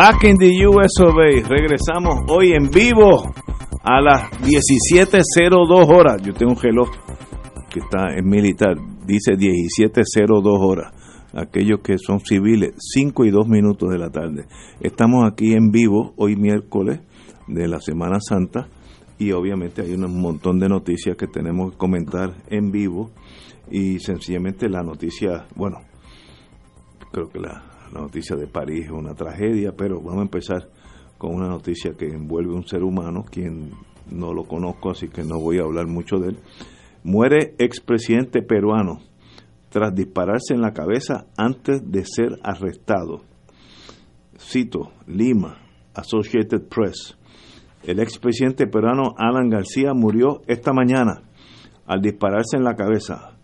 Back in the US of. Regresamos hoy en vivo a las 17.02 horas. Yo tengo un reloj que está en militar, dice 17.02 horas. Aquellos que son civiles, 5 y 2 minutos de la tarde. Estamos aquí en vivo hoy miércoles de la Semana Santa y obviamente hay un montón de noticias que tenemos que comentar en vivo y sencillamente la noticia, bueno, creo que la, la noticia de París es una tragedia, pero vamos a empezar con una noticia que envuelve a un ser humano, quien no lo conozco, así que no voy a hablar mucho de él. Muere expresidente peruano tras dispararse en la cabeza antes de ser arrestado. Cito, Lima, Associated Press. El expresidente peruano Alan García murió esta mañana al dispararse en la cabeza.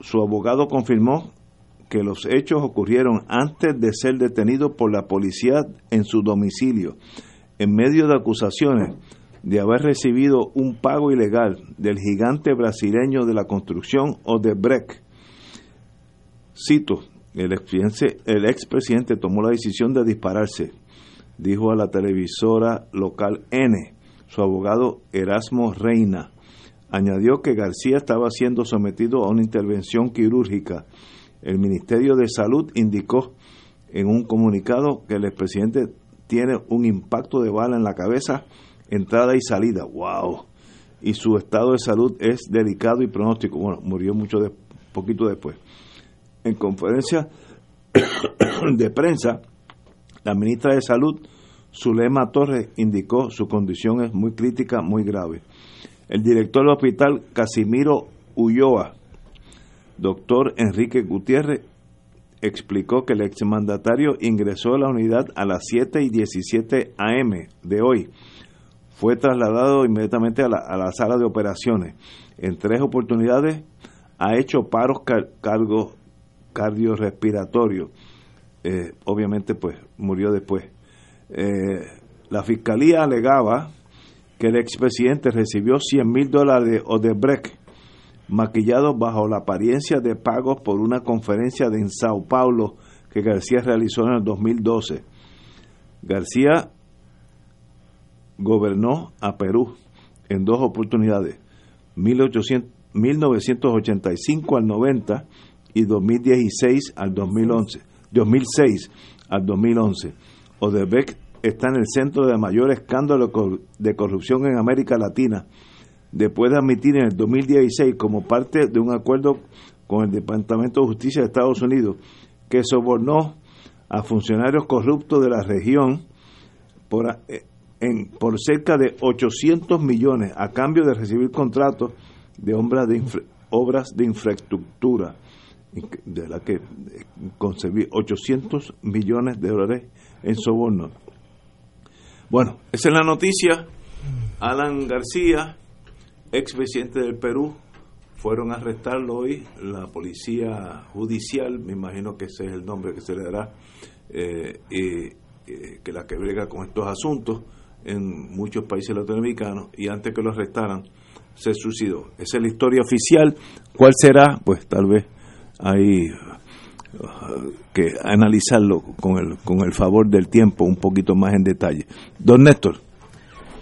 Su abogado confirmó que los hechos ocurrieron antes de ser detenido por la policía en su domicilio, en medio de acusaciones de haber recibido un pago ilegal del gigante brasileño de la construcción Odebrecht. Cito, el expresidente, el expresidente tomó la decisión de dispararse, dijo a la televisora local N, su abogado Erasmo Reina. Añadió que García estaba siendo sometido a una intervención quirúrgica el Ministerio de Salud indicó en un comunicado que el expresidente tiene un impacto de bala en la cabeza, entrada y salida. ¡Wow! Y su estado de salud es delicado y pronóstico. Bueno, murió mucho de, poquito después. En conferencia de prensa, la ministra de Salud, Zulema Torres, indicó su condición es muy crítica, muy grave. El director del hospital, Casimiro Ulloa, doctor Enrique Gutiérrez explicó que el exmandatario ingresó a la unidad a las 7 y 17 am de hoy. Fue trasladado inmediatamente a la, sala de operaciones. En tres oportunidades ha hecho paros cargos cardiorrespiratorios. Eh, obviamente, pues murió después. Eh, la fiscalía alegaba que el expresidente recibió 100 mil dólares de Odebrecht maquillado bajo la apariencia de pagos por una conferencia de en Sao Paulo que García realizó en el 2012. García gobernó a Perú en dos oportunidades, 1985 al 90 y 2016 al 2011, 2006 al 2011. Odebrecht está en el centro de mayor escándalo de corrupción en América Latina después de admitir en el 2016 como parte de un acuerdo con el Departamento de Justicia de Estados Unidos que sobornó a funcionarios corruptos de la región por, eh, cerca de 800 millones a cambio de recibir contratos de obras de, obras de infraestructura, de la que eh, concebí 800 millones de dólares en soborno. Bueno, esa es la noticia. Alan García expresidente del Perú, fueron a arrestarlo hoy, la policía judicial, me imagino que ese es el nombre que se le dará, eh, y, que la que brega con estos asuntos en muchos países latinoamericanos, y antes que lo arrestaran, se suicidó. Esa es la historia oficial. ¿Cuál será? Pues tal vez hay uh, que analizarlo con el, con el favor del tiempo un poquito más en detalle. Don Néstor.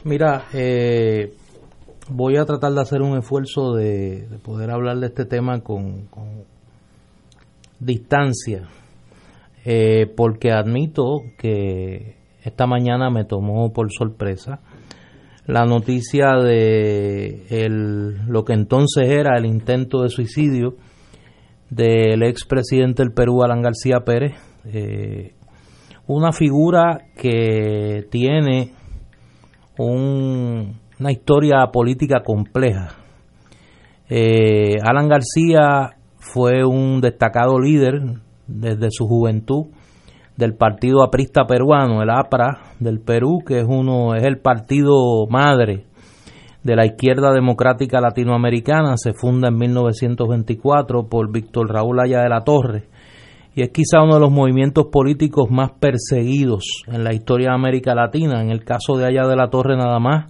Mira, eh, voy a tratar de hacer un esfuerzo de, poder hablar de este tema con, distancia, eh, porque admito que esta mañana me tomó por sorpresa la noticia de el, lo que entonces era el intento de suicidio del expresidente del Perú, Alan García Pérez, eh, una figura que tiene un una historia política compleja. Eh, Alan García fue un destacado líder desde su juventud del Partido Aprista Peruano, el APRA del Perú, que es uno es el partido madre de la izquierda democrática latinoamericana, se funda en 1924 por Víctor Raúl Aya de la Torre y es quizá uno de los movimientos políticos más perseguidos en la historia de América Latina. En el caso de Aya de la Torre nada más,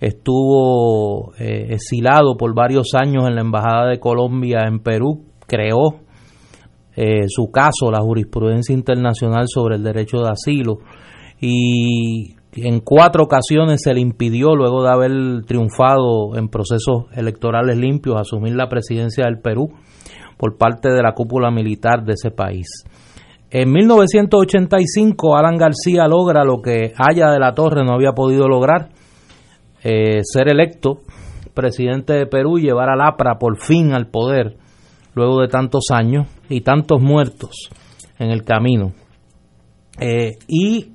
estuvo eh, exilado por varios años en la Embajada de Colombia en Perú, creó eh, su caso, la jurisprudencia internacional sobre el derecho de asilo, y en cuatro ocasiones se le impidió, luego de haber triunfado en procesos electorales limpios, asumir la presidencia del Perú por parte de la cúpula militar de ese país. En 1985 Alan García logra lo que Haya de la Torre no había podido lograr, eh, ser electo presidente de Perú y llevar al APRA por fin al poder luego de tantos años y tantos muertos en el camino. Eh, y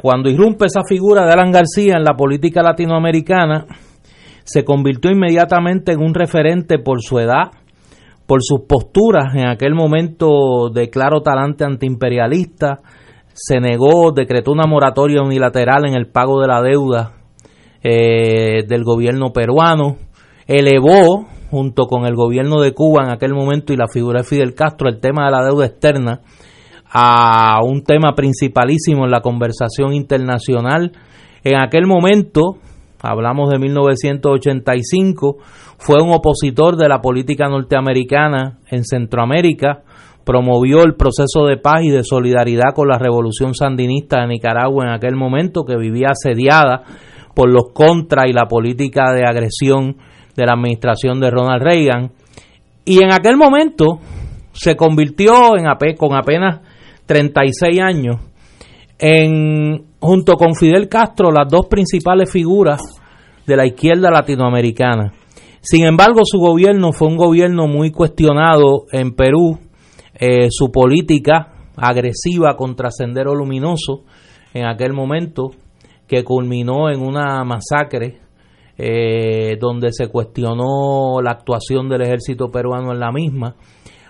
cuando irrumpe esa figura de Alan García en la política latinoamericana, se convirtió inmediatamente en un referente por su edad, por sus posturas en aquel momento de claro talante antiimperialista, se negó, decretó una moratoria unilateral en el pago de la deuda eh, del gobierno peruano, elevó junto con el gobierno de Cuba en aquel momento y la figura de Fidel Castro el tema de la deuda externa a un tema principalísimo en la conversación internacional. En aquel momento, hablamos de 1985, fue un opositor de la política norteamericana en Centroamérica, promovió el proceso de paz y de solidaridad con la revolución sandinista de Nicaragua en aquel momento, que vivía asediada por los contras y la política de agresión de la administración de Ronald Reagan. Y en aquel momento se convirtió en con apenas 36 años en junto con Fidel Castro las dos principales figuras de la izquierda latinoamericana. Sin embargo, su gobierno fue un gobierno muy cuestionado en Perú, eh, su política agresiva contra Sendero Luminoso en aquel momento que culminó en una masacre eh, donde se cuestionó la actuación del ejército peruano en la misma.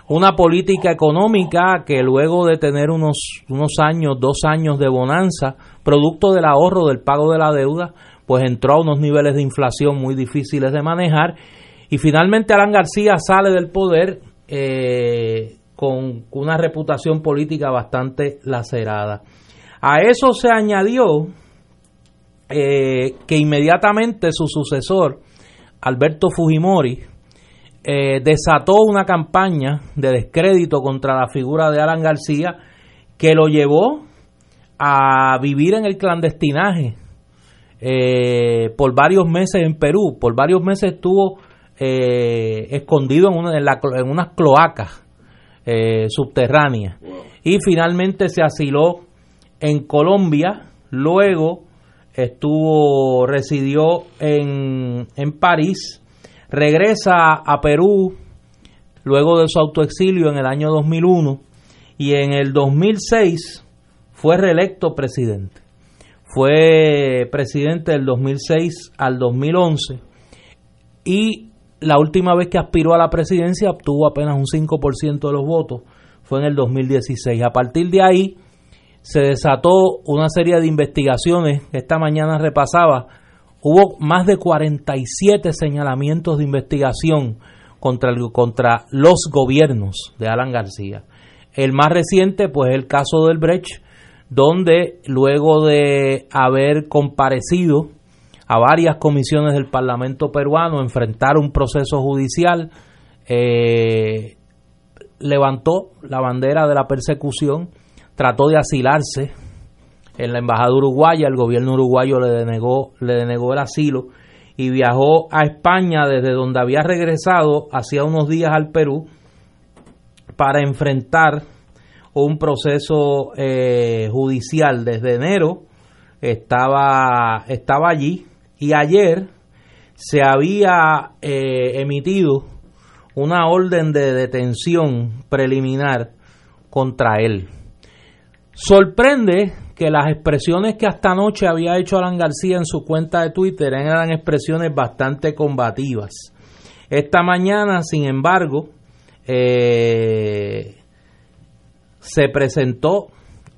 Una política económica que luego de tener unos, unos años, dos años de bonanza, producto del ahorro del pago de la deuda, pues entró a unos niveles de inflación muy difíciles de manejar y finalmente Alan García sale del poder eh, con una reputación política bastante lacerada. A eso se añadió eh, que inmediatamente su sucesor, Alberto Fujimori, eh, desató una campaña de descrédito contra la figura de Alan García que lo llevó a vivir en el clandestinaje eh, por varios meses en Perú. Por varios meses estuvo escondido en, una, en, unas cloacas subterráneas. Y finalmente se asiló en Colombia, luego estuvo, residió en, en París, regresa a Perú luego de su autoexilio en el año 2001 y en el 2006 fue reelecto presidente. Fue presidente del 2006 al 2011 y la última vez que aspiró a la presidencia obtuvo apenas un 5% de los votos, fue en el 2016. A partir de ahí se desató una serie de investigaciones. Esta mañana repasaba, hubo más de 47 señalamientos de investigación contra, contra los gobiernos de Alan García. El más reciente, pues, el caso del Brecht, donde luego de haber comparecido a varias comisiones del Parlamento peruano, enfrentar un proceso judicial, eh, levantó la bandera de la persecución trató de asilarse en la embajada uruguaya, el gobierno uruguayo le denegó, le denegó el asilo y viajó a España desde donde había regresado hacía unos días al Perú para enfrentar un proceso eh, judicial. Desde enero estaba estaba allí y ayer se había eh, emitido una orden de detención preliminar contra él Sorprende que las expresiones que hasta anoche había hecho Alan García en su cuenta de Twitter eran expresiones bastante combativas. Esta mañana, sin embargo, eh, se presentó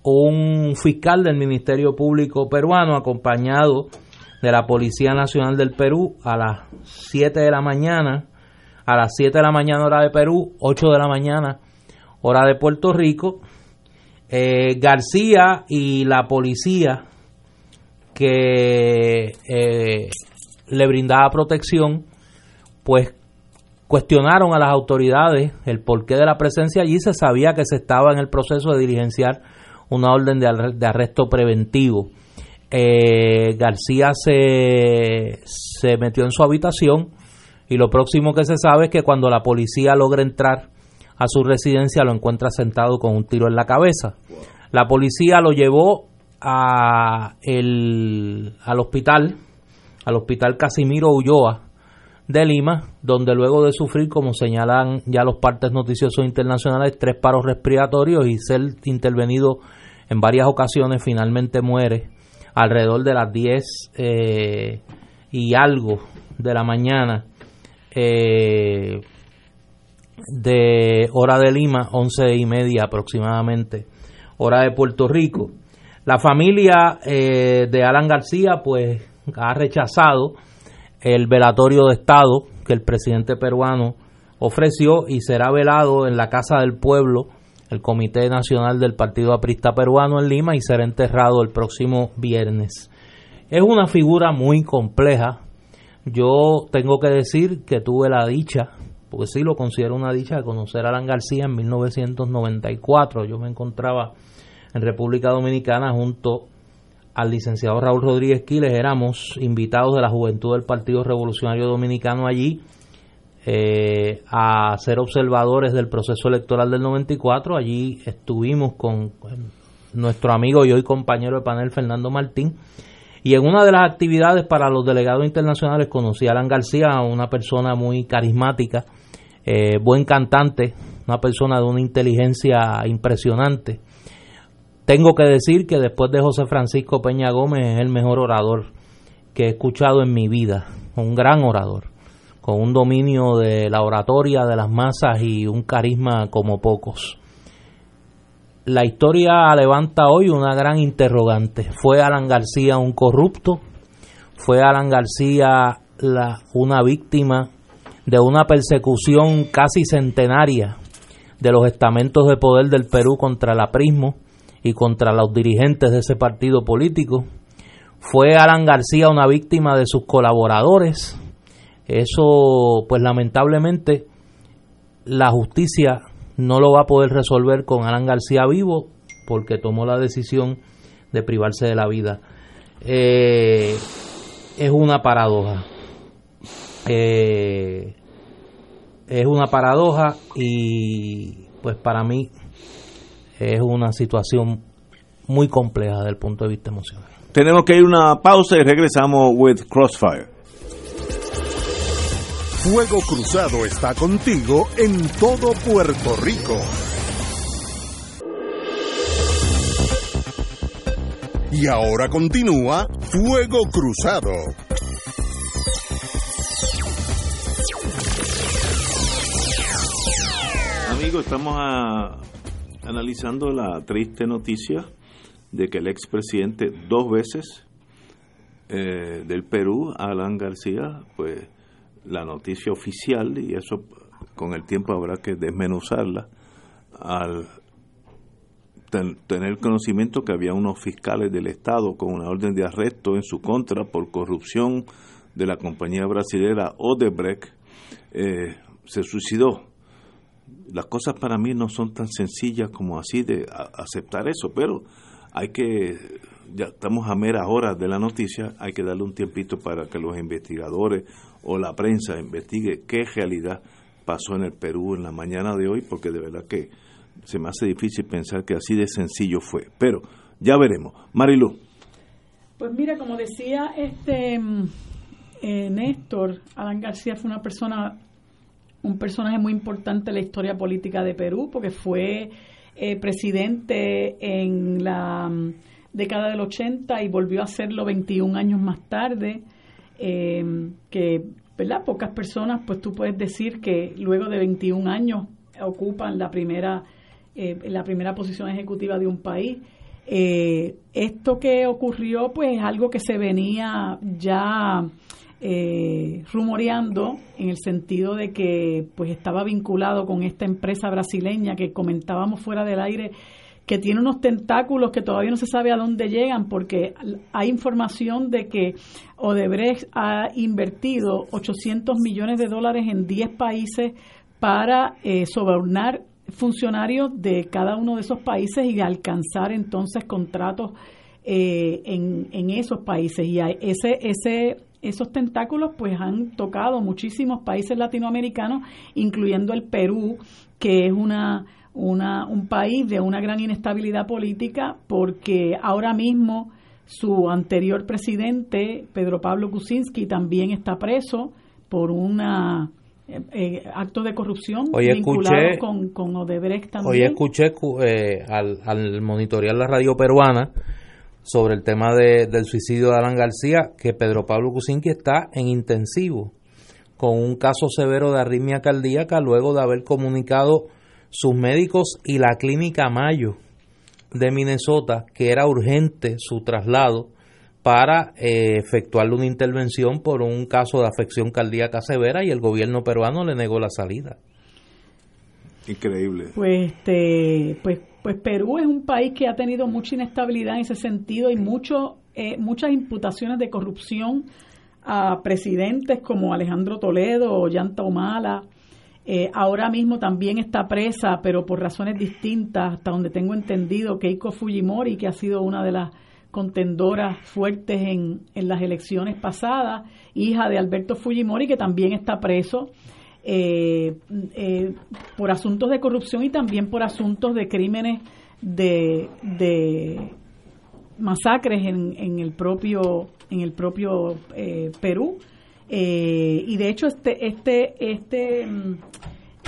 un fiscal del Ministerio Público peruano acompañado de la Policía Nacional del Perú a las 7 de la mañana, a las 7 de la mañana hora de Perú, 8 de la mañana hora de Puerto Rico. Eh, García y la policía que eh, le brindaba protección, pues cuestionaron a las autoridades el porqué de la presencia allí. Se sabía que se estaba en el proceso de diligenciar una orden de, arresto preventivo. Eh, García se, se metió en su habitación y lo próximo que se sabe es que cuando la policía logra entrar a su residencia lo encuentra sentado con un tiro en la cabeza. La policía lo llevó a el, al hospital, al hospital Casimiro Ulloa de Lima, donde luego de sufrir, como señalan ya los partes noticiosos internacionales, tres paros respiratorios y ser intervenido en varias ocasiones, finalmente muere alrededor de las 10 eh, y algo de la mañana eh, de hora de Lima, once y media aproximadamente, hora de Puerto Rico. La familia eh, de Alan García pues ha rechazado el velatorio de Estado que el presidente peruano ofreció y será velado en la Casa del Pueblo, el Comité Nacional del Partido Aprista Peruano en Lima y será enterrado el próximo viernes. Es una figura muy compleja. Yo tengo que decir que tuve la dicha, porque sí lo considero una dicha, de conocer a Alan García en 1994. Yo me encontraba en República Dominicana junto al licenciado Raúl Rodríguez Quiles, éramos invitados de la juventud del Partido Revolucionario Dominicano allí eh, a ser observadores del proceso electoral del 94. Allí estuvimos con nuestro amigo y hoy compañero de panel Fernando Martín. Y en una de las actividades para los delegados internacionales conocí a Alan García, una persona muy carismática, eh, buen cantante, una persona de una inteligencia impresionante tengo que decir que después de José Francisco Peña Gómez es el mejor orador que he escuchado en mi vida, un gran orador, con un dominio de la oratoria de las masas y un carisma como pocos. La historia levanta hoy una gran interrogante. ¿Fue Alan García un corrupto? ¿Fue Alan García una víctima de una persecución casi centenaria de los estamentos de poder del Perú contra el aprismo? y contra los dirigentes de ese partido político. Fue Alan García una víctima de sus colaboradores. Eso, pues lamentablemente, la justicia no lo va a poder resolver con Alan García vivo porque tomó la decisión de privarse de la vida. Eh, es una paradoja. Eh, es una paradoja y pues para mí es una situación muy compleja desde el punto de vista emocional. Tenemos que ir a una pausa y regresamos with Crossfire. Fuego Cruzado está contigo en todo Puerto Rico. Y ahora continúa Fuego Cruzado. Amigos, estamos a analizando la triste noticia de que el expresidente dos veces eh, del Perú, Alan García, pues la noticia oficial, y eso con el tiempo habrá que desmenuzarla, al tener conocimiento que había unos fiscales del Estado con una orden de arresto en su contra por corrupción de la compañía brasilera Odebrecht, eh, se suicidó las cosas para mí no son tan sencillas como así de aceptar eso, pero hay que, ya estamos a meras horas de la noticia, hay que darle un tiempito para que los investigadores o la prensa investigue qué realidad pasó en el Perú en la mañana de hoy, porque de verdad que se me hace difícil pensar que así de sencillo fue. Pero ya veremos. Marilu. Pues mira, como decía este mm, eh, Néstor, Adán García fue una persona un personaje muy importante en la historia política de Perú, porque fue eh, presidente en la mm, década del 80 y volvió a serlo 21 años más tarde, em, que ¿verdad? Pocas personas, pues tú puedes decir que luego de 21 años ocupan la primera, eh, la primera posición ejecutiva de un país. Eh, esto que ocurrió, pues es algo que se venía ya eh, rumoreando en el sentido de que pues estaba vinculado con esta empresa brasileña que comentábamos fuera del aire que tiene unos tentáculos que todavía no se sabe a dónde llegan porque hay información de que Odebrecht ha invertido 800 millones de dólares en 10 países para eh, sobornar funcionarios de cada uno de esos países y alcanzar entonces contratos eh, en, en esos países. Y ese ese esos tentáculos pues han tocado muchísimos países latinoamericanos incluyendo el Perú que es una una, un país de una gran inestabilidad política porque ahora mismo su anterior presidente, Pedro Pablo Kuczynski, también está preso por una eh, eh, acto de corrupción vinculado con, con, Odebrecht también. Hoy escuché eh, al, al, monitorear la radio peruana sobre el tema de, del suicidio de Alan García que Pedro Pablo Kuczynski está en intensivo con un caso severo de arritmia cardíaca luego de haber comunicado sus médicos y la clínica Mayo de Minnesota que era urgente su traslado para eh, efectuarle una intervención por un caso de afección cardíaca severa y el gobierno peruano le negó la salida. Increíble. Pues, este, pues, pues Perú es un país que ha tenido mucha inestabilidad en ese sentido y mucho, eh, muchas imputaciones de corrupción a presidentes como Alejandro Toledo o Yanta Humala eh, ahora mismo también está presa, pero por razones distintas, hasta donde tengo entendido, Keiko Fujimori, que ha sido una de las contendoras fuertes en, en las elecciones pasadas, hija de Alberto Fujimori, que también está preso eh, eh, por asuntos de corrupción y también por asuntos de crímenes de, de masacres en, en el propio en el propio Perú. Eh, y de hecho, este, este, este mm,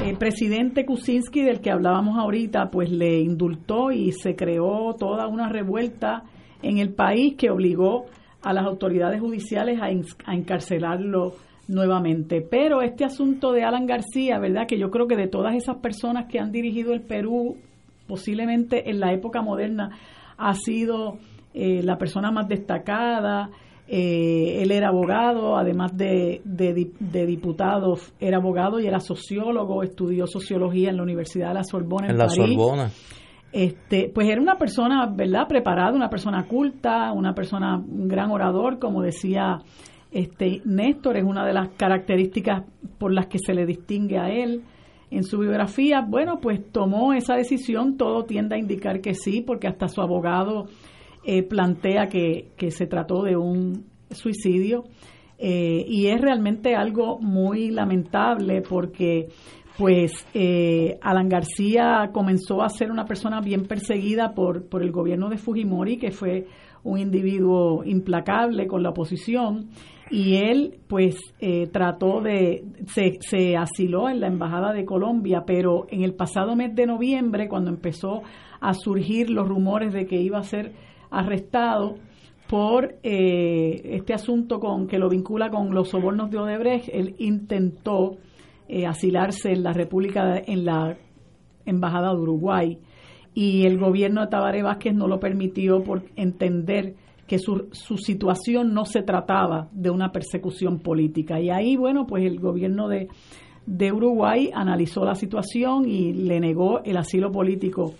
eh, presidente Kuczynski, del que hablábamos ahorita, pues le indultó y se creó toda una revuelta en el país que obligó a las autoridades judiciales a encarcelarlo nuevamente. Pero este asunto de Alan García, ¿verdad? Que yo creo que de todas esas personas que han dirigido el Perú, posiblemente en la época moderna, ha sido eh, la persona más destacada, eh, él era abogado, además de, de, diputado, era abogado y era sociólogo, estudió sociología en la Universidad de la Sorbona en, la Sorbona. Este, pues era una persona, ¿verdad?, preparada, una persona culta, una persona, un gran orador, como decía este Néstor, es una de las características por las que se le distingue a él. En su biografía, bueno, pues tomó esa decisión, todo tiende a indicar que sí, porque hasta su abogado eh, plantea que, se trató de un suicidio. Eh, y es realmente algo muy lamentable porque pues eh, Alan García comenzó a ser una persona bien perseguida por, por el gobierno de Fujimori, que fue un individuo implacable con la oposición, y él pues trató de, se, se asiló en la Embajada de Colombia, pero en el pasado mes de noviembre, cuando empezó a surgir los rumores de que iba a ser arrestado por eh, este asunto con que lo vincula con los sobornos de Odebrecht. Él intentó eh, asilarse en la República, en la Embajada de Uruguay, y el gobierno de Tabaré Vázquez no lo permitió por entender que su, su situación no se trataba de una persecución política. Y ahí, bueno, pues el gobierno de, de Uruguay analizó la situación y le negó el asilo político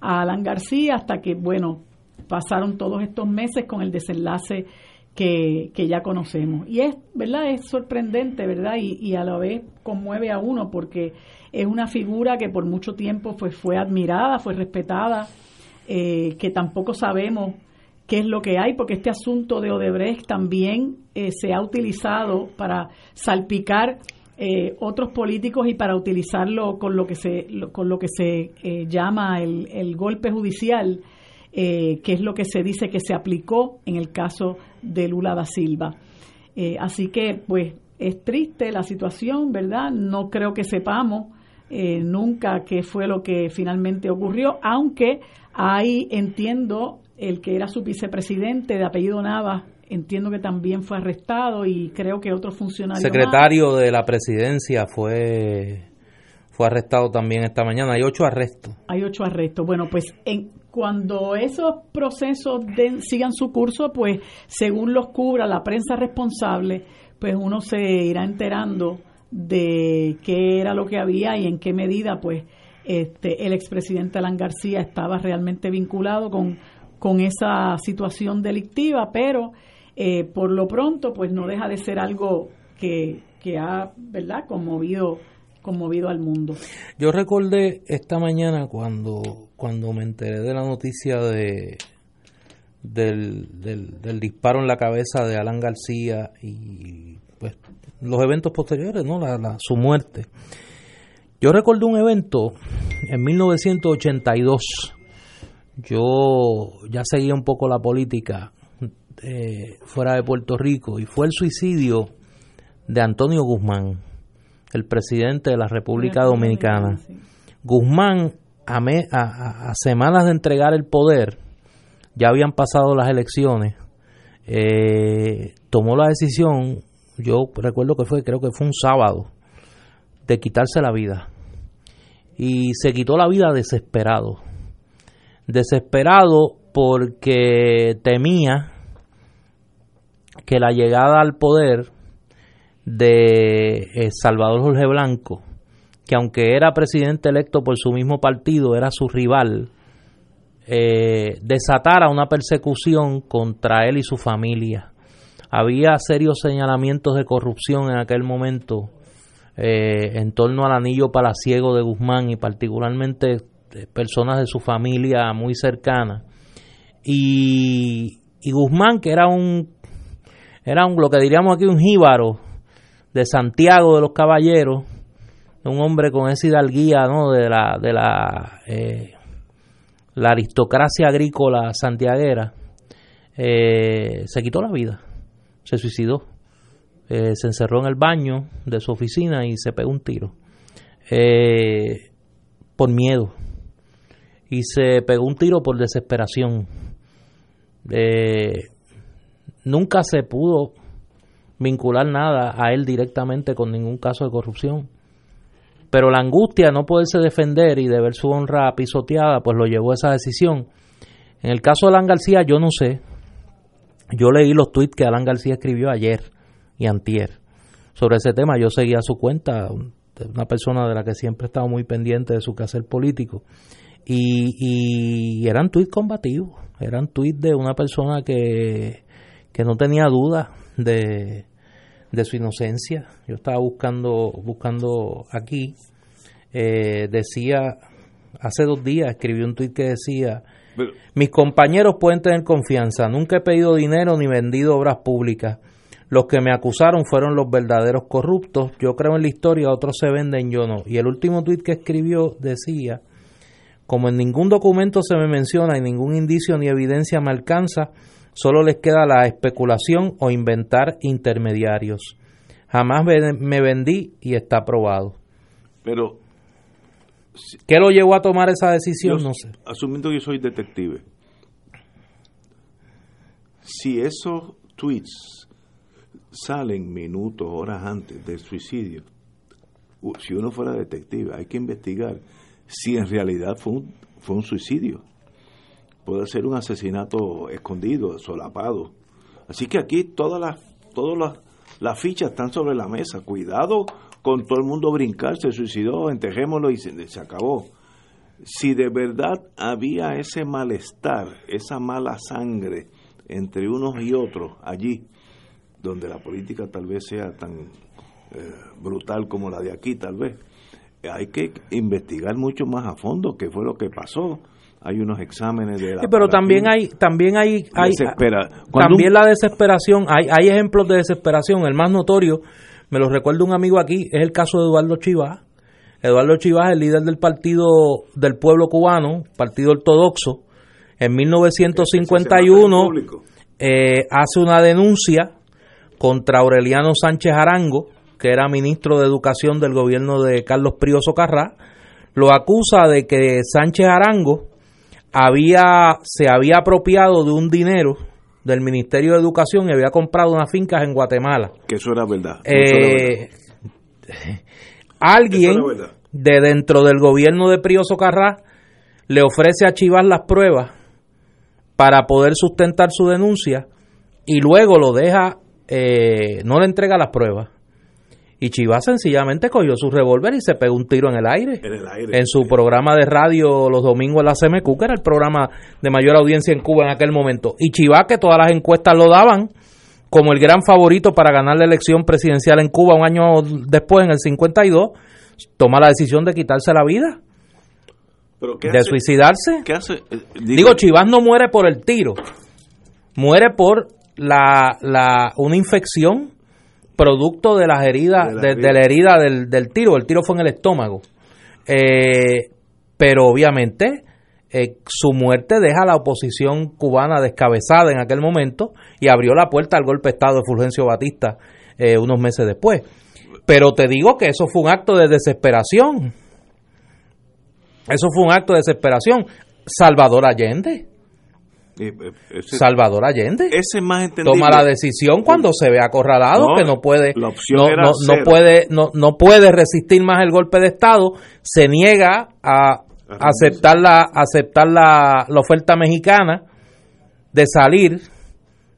a Alan García hasta que, bueno, pasaron todos estos meses con el desenlace que, ya conocemos. Y es, ¿verdad? Es sorprendente, ¿verdad? Y, a la vez conmueve a uno porque es una figura que por mucho tiempo fue, fue admirada, fue respetada, eh, que tampoco sabemos qué es lo que hay, porque este asunto de Odebrecht también eh, se ha utilizado para salpicar eh, otros políticos y para utilizarlo con lo que se, con lo que se llama el, el golpe judicial eh, que es lo que se dice que se aplicó en el caso de Lula da Silva. Eh, así que, pues, es triste la situación, ¿verdad? No creo que sepamos eh, nunca qué fue lo que finalmente ocurrió, aunque ahí entiendo el que era su vicepresidente de apellido Navas, entiendo que también fue arrestado y creo que otro funcionario. Secretario de la presidencia fue fue arrestado también esta mañana. Hay ocho arrestos. Hay ocho arrestos. Bueno, pues en, cuando esos procesos sigan su curso, pues según los cubra la prensa responsable, pues uno se irá enterando de qué era lo que había y en qué medida, pues, este, el expresidente Alan García estaba realmente vinculado con, con esa situación delictiva, pero eh, por lo pronto, pues no deja de ser algo que, que ha, ¿verdad?, conmovido conmovido al mundo. Yo recordé esta mañana cuando, cuando me enteré de la noticia de del, del, disparo en la cabeza de Alan García y pues los eventos posteriores, ¿no? La, su muerte. Yo recordé un evento en 1982. Yo ya seguía un poco la política eh, fuera de Puerto Rico y fue el suicidio de Antonio Guzmán el presidente de la República Dominicana. Guzmán, a, a, semanas de entregar el poder, ya habían pasado las elecciones, eh, tomó la decisión, yo recuerdo que fue, creo que fue un sábado, de quitarse la vida. Y se quitó la vida desesperado. Desesperado porque temía que la llegada al poder de eh, Salvador Jorge Blanco, que aunque era presidente electo por su mismo partido, era su rival, eh, desatara una persecución contra él y su familia. Había serios señalamientos de corrupción en aquel momento eh, en torno al anillo palaciego de Guzmán y particularmente personas de su familia muy cercana. Y, y Guzmán, que era un, era un, lo que diríamos aquí, un jíbaro, de Santiago de los Caballeros, un hombre con esa hidalguía ¿no? de la, de la, eh, la aristocracia agrícola santiaguera, eh, se quitó la vida, se suicidó, eh, se encerró en el baño de su oficina y se pegó un tiro por miedo y se pegó un tiro por desesperación. nunca se pudo vincular nada a él directamente con ningún caso de corrupción. Pero la angustia de no poderse defender y de ver su honra pisoteada, pues lo llevó a esa decisión. En el caso de Alan García, yo no sé. Yo leí los tweets que Alan García escribió ayer y antier sobre ese tema. Yo seguía su cuenta, una persona de la que siempre he estado muy pendiente de su quehacer político. Y, y eran tweets combativos, eran tweets de una persona que, que no tenía duda de, de su inocencia. Yo estaba buscando, buscando aquí, eh, decía, hace dos días escribió un tuit que decía, mis compañeros pueden tener confianza, nunca he pedido dinero ni vendido obras públicas. Los que me acusaron fueron los verdaderos corruptos. Yo creo en la historia, otros se venden, yo no. Y el último tuit que escribió decía, como en ningún documento se me menciona y ningún indicio ni evidencia me alcanza, Solo les queda la especulación o inventar intermediarios. Jamás me vendí y está probado. Pero. ¿Qué lo llevó a tomar esa decisión? no sé. Asumiendo que yo soy detective. Si esos tweets salen minutos, horas antes del suicidio, si uno fuera detective, hay que investigar si en realidad fue un, fue un suicidio puede ser un asesinato escondido, solapado. Así que aquí todas las, todas las, fichas están sobre la mesa. Cuidado con todo el mundo brincar, se suicidó, entejémoslo y se, se acabó. Si de verdad había ese malestar, esa mala sangre entre unos y otros allí, donde la política tal vez sea tan eh, brutal como la de aquí, tal vez, hay que investigar mucho más a fondo qué fue lo que pasó. Hay unos exámenes de la pero también hay también hay, hay también la desesperación hay hay ejemplos de desesperación. El más notorio me lo recuerda un amigo aquí es el caso de Eduardo Chivas Eduardo Chivas el líder del partido del pueblo cubano partido ortodoxo. En 1951 eh, hace una denuncia contra Aureliano Sánchez Arango que era ministro de educación del gobierno de Carlos Prioso Carrá lo acusa de que Sánchez Arango había, se había apropiado de un dinero del Ministerio de Educación y había comprado unas fincas en Guatemala. Que eso era verdad. Eh, alguien de dentro del gobierno de Prioso Carrá le ofrece archivar las pruebas para poder sustentar su denuncia y luego lo deja, eh, no le entrega las pruebas. Y Chivas sencillamente cogió su revólver y se pegó un tiro en el aire. En su programa de radio los domingos en la CMQ, que era el programa de mayor audiencia en Cuba en aquel momento. Y Chivas, que todas las encuestas lo daban como el gran favorito para ganar la elección presidencial en Cuba un año después, en el 52, toma la decisión de quitarse la vida. de suicidarse. Eh, digo, Chivas no muere por el tiro, muere por la, la una infección producto de las heridas, de la, herida del, del, tiro. El tiro fue en el estómago. Eh, pero obviamente eh, su muerte deja a la oposición cubana descabezada en aquel momento y abrió la puerta al golpe de Estado de Fulgencio Batista eh, unos meses después. Pero te digo que eso fue un acto de desesperación. Eso fue un acto de desesperación. Salvador Allende eh, eh, Salvador Allende ese más toma la decisión cuando se ve acorralado que no puede no, no, puede no, no puede resistir más el golpe de estado se niega a aceptar la aceptar la, la oferta mexicana de salir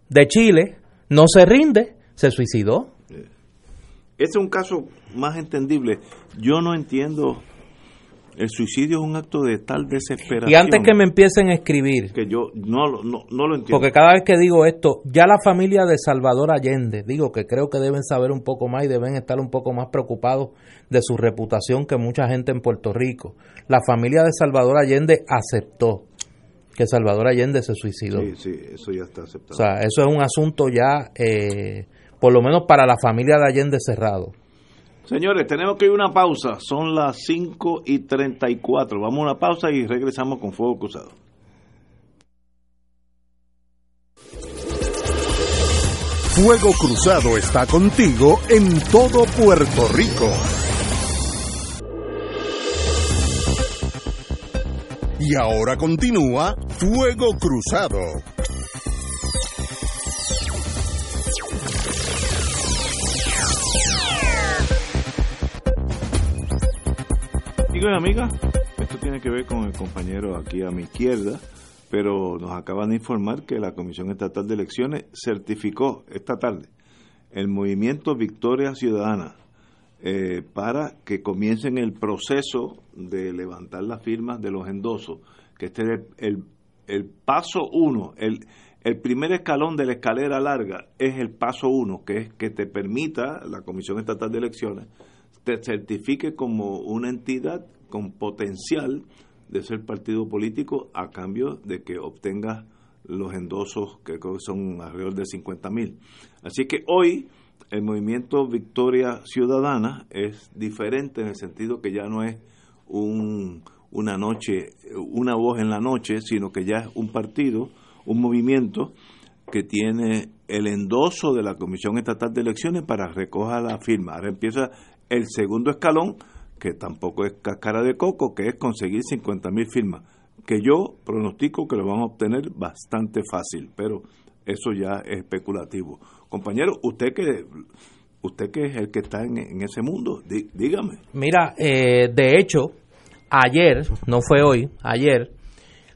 de Chile no se rinde se suicidó. Ese es un caso más entendible. Yo no entiendo el suicidio es un acto de tal desesperación. Y antes que me empiecen a escribir. Que yo no, no, no lo entiendo. Porque cada vez que digo esto, ya la familia de Salvador Allende, digo que creo que deben saber un poco más y deben estar un poco más preocupados de su reputación que mucha gente en Puerto Rico. La familia de Salvador Allende aceptó que Salvador Allende se suicidó. Sí, sí, eso ya está aceptado. O sea, eso es un asunto ya, eh, por lo menos para la familia de Allende cerrado. Señores, tenemos que ir a una pausa. Son las 5 y 34. Vamos a una pausa y regresamos con Fuego Cruzado. Fuego Cruzado está contigo en todo Puerto Rico. Y ahora continúa Fuego Cruzado. Amigos y amigas, esto tiene que ver con el compañero aquí a mi izquierda, pero nos acaban de informar que la Comisión Estatal de Elecciones certificó esta tarde el movimiento Victoria Ciudadana eh, para que comiencen el proceso de levantar las firmas de los endosos, que este es el, el, paso uno, el, el primer escalón de la escalera larga es el paso uno, que es que te permita la Comisión Estatal de Elecciones te certifique como una entidad con potencial de ser partido político a cambio de que obtenga los endosos que son alrededor de 50 mil. Así que hoy el movimiento Victoria Ciudadana es diferente en el sentido que ya no es un, una noche, una voz en la noche, sino que ya es un partido, un movimiento que tiene el endoso de la Comisión Estatal de Elecciones para recoger la firma. Ahora empieza el segundo escalón, que tampoco es cascara de coco, que es conseguir 50 mil firmas, que yo pronostico que lo van a obtener bastante fácil, pero eso ya es especulativo. Compañero, usted que usted que es el que está en, ese mundo, dígame. Mira, eh, de hecho, ayer, no fue hoy, ayer,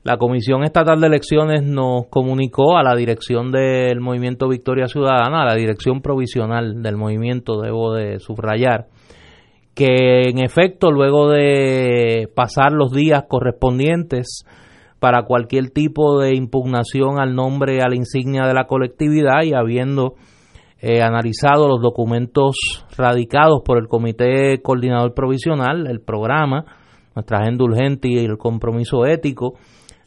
la Comisión Estatal de Elecciones nos comunicó a la dirección del Movimiento Victoria Ciudadana, a la dirección provisional del movimiento, debo de subrayar, que en efecto luego de pasar los días correspondientes para cualquier tipo de impugnación al nombre, a la insignia de la colectividad y habiendo eh, analizado los documentos radicados por el Comité Coordinador Provisional, el programa, nuestra agenda urgente y el compromiso ético,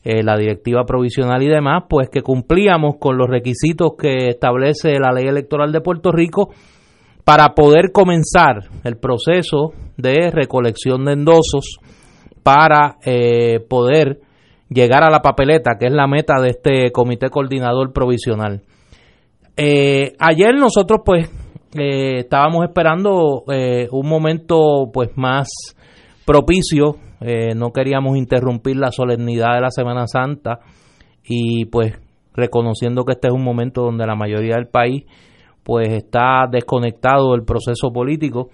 eh, la directiva provisional y demás, pues que cumplíamos con los requisitos que establece la ley electoral de Puerto Rico para poder comenzar el proceso de recolección de endosos para eh, poder llegar a la papeleta, que es la meta de este comité coordinador provisional. Eh, ayer nosotros pues eh, estábamos esperando un momento pues más propicio, no queríamos interrumpir la solemnidad de la Semana Santa y pues reconociendo que este es un momento donde la mayoría del país pues está desconectado del proceso político,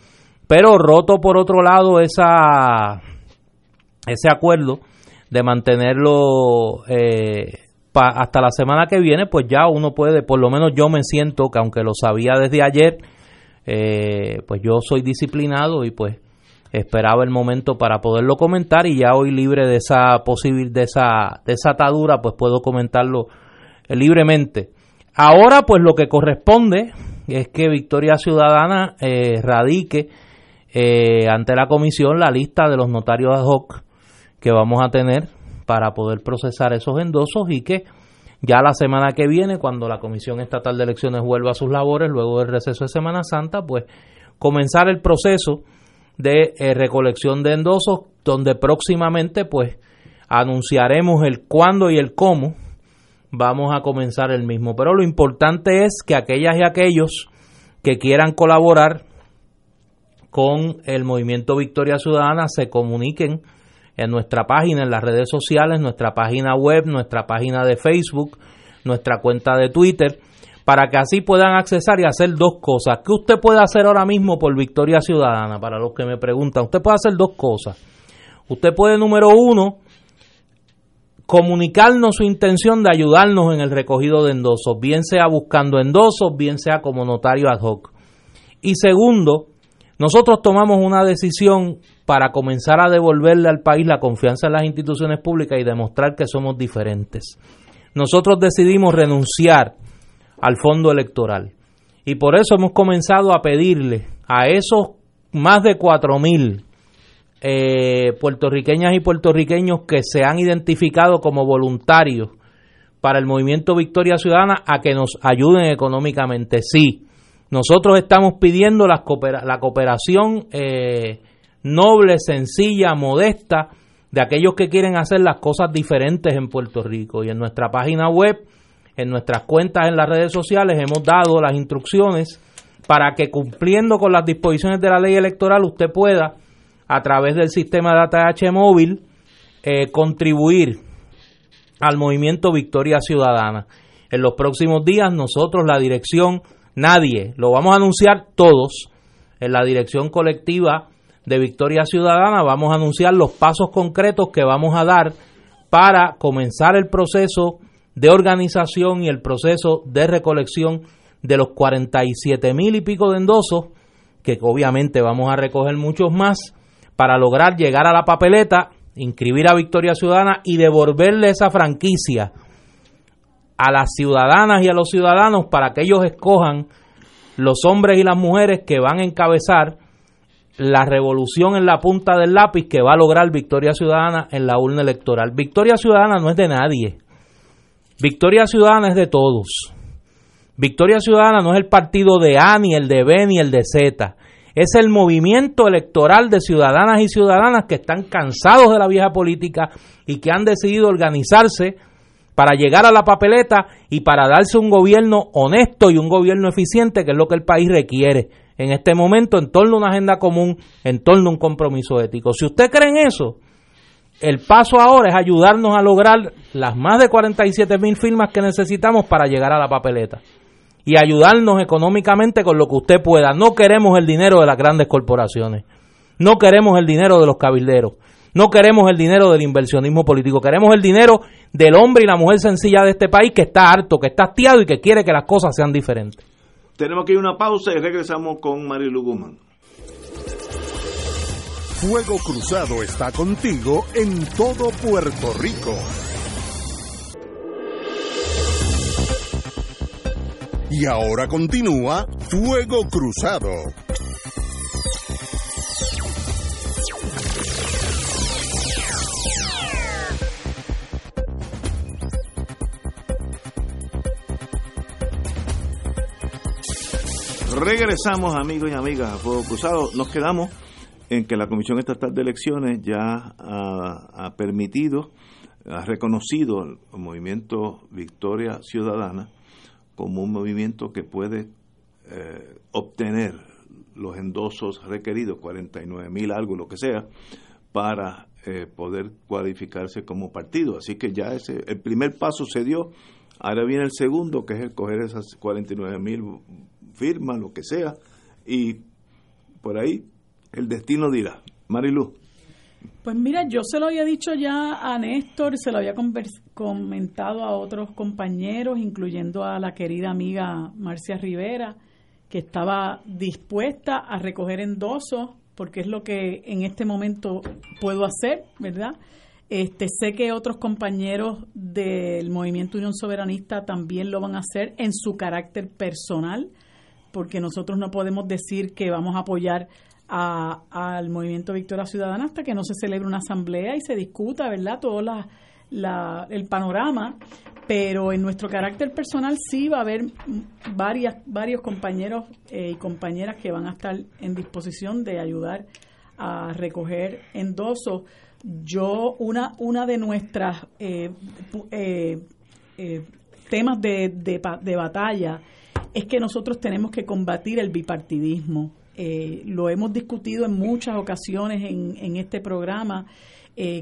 pero roto por otro lado esa ese acuerdo de mantenerlo eh, hasta la semana que viene, pues ya uno puede, por lo menos yo me siento que aunque lo sabía desde ayer, eh, pues yo soy disciplinado y pues esperaba el momento para poderlo comentar y ya hoy libre de esa posibil, de esa, de esa atadura, pues puedo comentarlo eh, libremente. Ahora, pues lo que corresponde es que Victoria Ciudadana eh, radique eh, ante la comisión la lista de los notarios ad hoc que vamos a tener para poder procesar esos endosos y que ya la semana que viene, cuando la Comisión Estatal de Elecciones vuelva a sus labores, luego del receso de Semana Santa, pues comenzar el proceso de eh, recolección de endosos, donde próximamente pues anunciaremos el cuándo y el cómo vamos a comenzar el mismo. Pero lo importante es que aquellas y aquellos que quieran colaborar con el movimiento Victoria Ciudadana se comuniquen en nuestra página, en las redes sociales, nuestra página web, nuestra página de Facebook, nuestra cuenta de Twitter, para que así puedan accesar y hacer dos cosas. ¿Qué usted puede hacer ahora mismo por Victoria Ciudadana? Para los que me preguntan, usted puede hacer dos cosas. Usted puede, número uno, comunicarnos su intención de ayudarnos en el recogido de endosos, bien sea buscando endosos, bien sea como notario ad hoc. Y segundo, nosotros tomamos una decisión para comenzar a devolverle al país la confianza en las instituciones públicas y demostrar que somos diferentes. Nosotros decidimos renunciar al fondo electoral y por eso hemos comenzado a pedirle a esos más de cuatro mil eh, puertorriqueñas y puertorriqueños que se han identificado como voluntarios para el movimiento Victoria Ciudadana a que nos ayuden económicamente. Sí, nosotros estamos pidiendo la, cooperación eh, noble, sencilla, modesta de aquellos que quieren hacer las cosas diferentes en Puerto Rico. Y en nuestra página web, en nuestras cuentas en las redes sociales, hemos dado las instrucciones para que cumpliendo con las disposiciones de la ley electoral usted pueda, a través del sistema de ATH móvil, eh, contribuir al movimiento Victoria Ciudadana. En los próximos días nosotros, la dirección, nadie, lo vamos a anunciar todos, en la dirección colectiva de Victoria Ciudadana vamos a anunciar los pasos concretos que vamos a dar para comenzar el proceso de organización y el proceso de recolección de los 47 mil y pico de endosos, que obviamente vamos a recoger muchos más, para lograr llegar a la papeleta, inscribir a Victoria Ciudadana y devolverle esa franquicia a las ciudadanas y a los ciudadanos para que ellos escojan los hombres y las mujeres que van a encabezar la revolución en la punta del lápiz que va a lograr Victoria Ciudadana en la urna electoral. Victoria Ciudadana no es de nadie. Victoria Ciudadana es de todos. Victoria Ciudadana no es el partido de A, ni el de B, ni el de Z. Es el movimiento electoral de ciudadanas y ciudadanas que están cansados de la vieja política y que han decidido organizarse para llegar a la papeleta y para darse un gobierno honesto y un gobierno eficiente, que es lo que el país requiere en este momento en torno a una agenda común, en torno a un compromiso ético. Si usted cree en eso, el paso ahora es ayudarnos a lograr las más de 47 mil firmas que necesitamos para llegar a la papeleta y ayudarnos económicamente con lo que usted pueda. No queremos el dinero de las grandes corporaciones, no queremos el dinero de los cabilderos, no queremos el dinero del inversionismo político, queremos el dinero del hombre y la mujer sencilla de este país que está harto, que está hastiado y que quiere que las cosas sean diferentes. Tenemos que ir a una pausa y regresamos con Marilu Guzmán. Fuego Cruzado está contigo en todo Puerto Rico. Y ahora continúa Fuego Cruzado. Regresamos, amigos y amigas, a Fuego Cruzado. Nos quedamos en que la Comisión Estatal de Elecciones ya ha, permitido, ha reconocido el movimiento Victoria Ciudadana como un movimiento que puede eh, obtener los endosos requeridos, 49 mil algo, lo que sea, para eh, poder cualificarse como partido. Así que ya ese, el primer paso se dio Ahora viene el segundo, que es el coger esas 49 mil firmas, lo que sea, y por ahí el destino dirá. Marilu. Pues mira, yo se lo había dicho ya a Néstor, se lo había comentado a otros compañeros, incluyendo a la querida amiga Marcia Rivera, que estaba dispuesta a recoger endosos, porque es lo que en este momento puedo hacer, ¿verdad? Este, sé que otros compañeros del Movimiento Unión Soberanista también lo van a hacer en su carácter personal, porque nosotros no podemos decir que vamos a apoyar al Movimiento Victoria Ciudadana hasta que no se celebre una asamblea y se discuta, ¿verdad? Todo la, el panorama, pero en nuestro carácter personal sí va a haber varias, varios compañeros eh, y compañeras que van a estar en disposición de ayudar a recoger endosos yo, una, una de nuestras eh, eh, eh, temas de, de, batalla es que nosotros tenemos que combatir el bipartidismo. Lo hemos discutido en muchas ocasiones en, en este programa,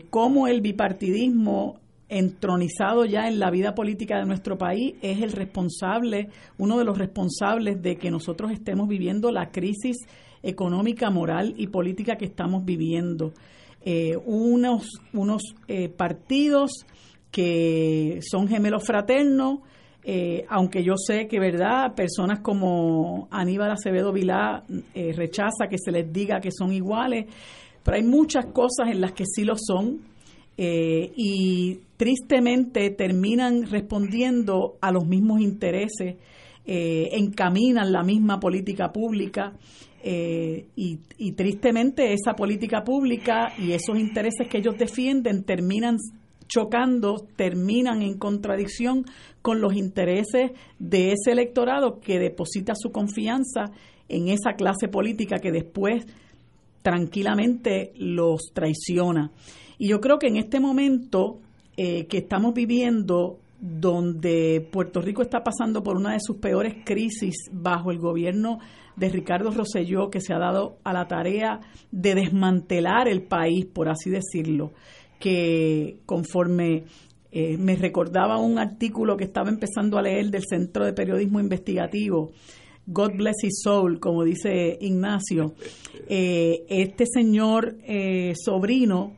cómo el bipartidismo entronizado ya en la vida política de nuestro país es el responsable, uno de los responsables de que nosotros estemos viviendo la crisis económica, moral y política que estamos viviendo. Eh, unos, unos eh, partidos que son gemelos fraternos, eh, aunque yo sé que, ¿verdad?, personas como Aníbal Acevedo Vilá rechaza que se les diga que son iguales, pero hay muchas cosas en las que sí lo son y tristemente terminan respondiendo a los mismos intereses, encaminan la misma política pública eh, y, tristemente esa política pública y esos intereses que ellos defienden terminan chocando, terminan en contradicción con los intereses de ese electorado que deposita su confianza en esa clase política que después tranquilamente los traiciona. Y yo creo que en este momento eh, que estamos viviendo, donde Puerto Rico está pasando por una de sus peores crisis bajo el gobierno de Ricardo Rosselló que se ha dado a la tarea de desmantelar el país, por así decirlo, que conforme eh, me recordaba un artículo que estaba empezando a leer del Centro de Periodismo Investigativo, God bless his soul, como dice Ignacio, eh, este señor eh, sobrino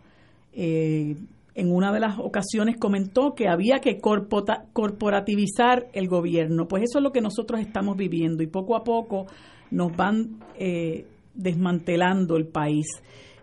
en una de las ocasiones comentó que había que corporativizar el gobierno. Pues eso es lo que nosotros estamos viviendo y poco a poco nos van eh, desmantelando el país.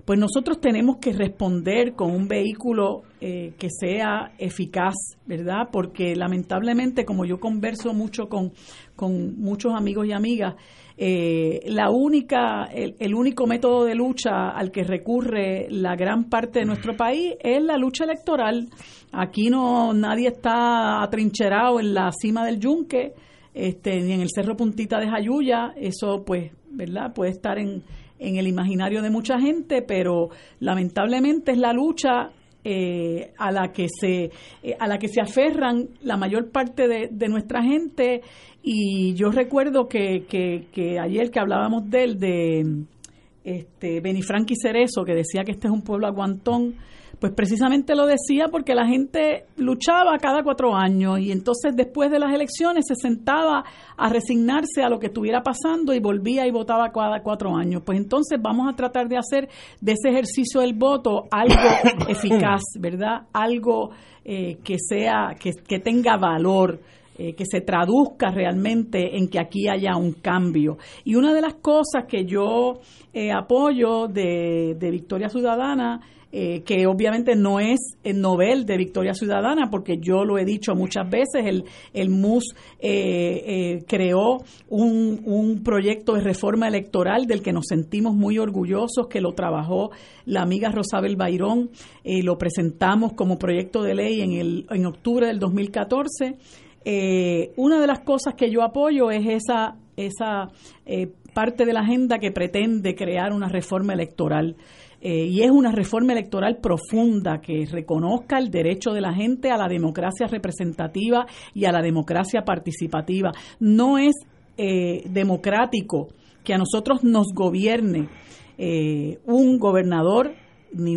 Pues nosotros tenemos que responder con un vehículo eh, que sea eficaz, ¿verdad? Porque lamentablemente, como yo converso mucho con, con muchos amigos y amigas, eh, la única, el, el, único método de lucha al que recurre la gran parte de nuestro país es la lucha electoral. Aquí no nadie está atrincherado en la cima del yunque este, ni en el Cerro Puntita de Jayuya, eso pues, ¿verdad? Puede estar en, en el imaginario de mucha gente, pero lamentablemente es la lucha eh, a la que se eh, a la que se aferran la mayor parte de, de nuestra gente. Y yo recuerdo que, que, ayer que hablábamos de él de este Benifranqui Cerezo que decía que este es un pueblo aguantón pues precisamente lo decía porque la gente luchaba cada cuatro años y entonces después de las elecciones se sentaba a resignarse a lo que estuviera pasando y volvía y votaba cada cuatro años. Pues entonces vamos a tratar de hacer de ese ejercicio del voto algo eficaz, ¿verdad? Algo eh, que sea, que, que tenga valor. Eh, que se traduzca realmente en que aquí haya un cambio. Y una de las cosas que yo eh, apoyo de, de Victoria Ciudadana eh, que obviamente no es el Nobel de Victoria Ciudadana, porque yo lo he dicho muchas veces, el, el MUS eh, eh, creó un, un, proyecto de reforma electoral del que nos sentimos muy orgullosos, que lo trabajó la amiga Rosabel Bayrón, lo presentamos como proyecto de ley en, el, en octubre del 2014. Una de las cosas que yo apoyo es esa, esa parte de la agenda que pretende crear una reforma electoral. Eh, y es una reforma electoral profunda que reconozca el derecho de la gente a la democracia representativa y a la democracia participativa. No es eh, democrático que a nosotros nos gobierne eh, un gobernador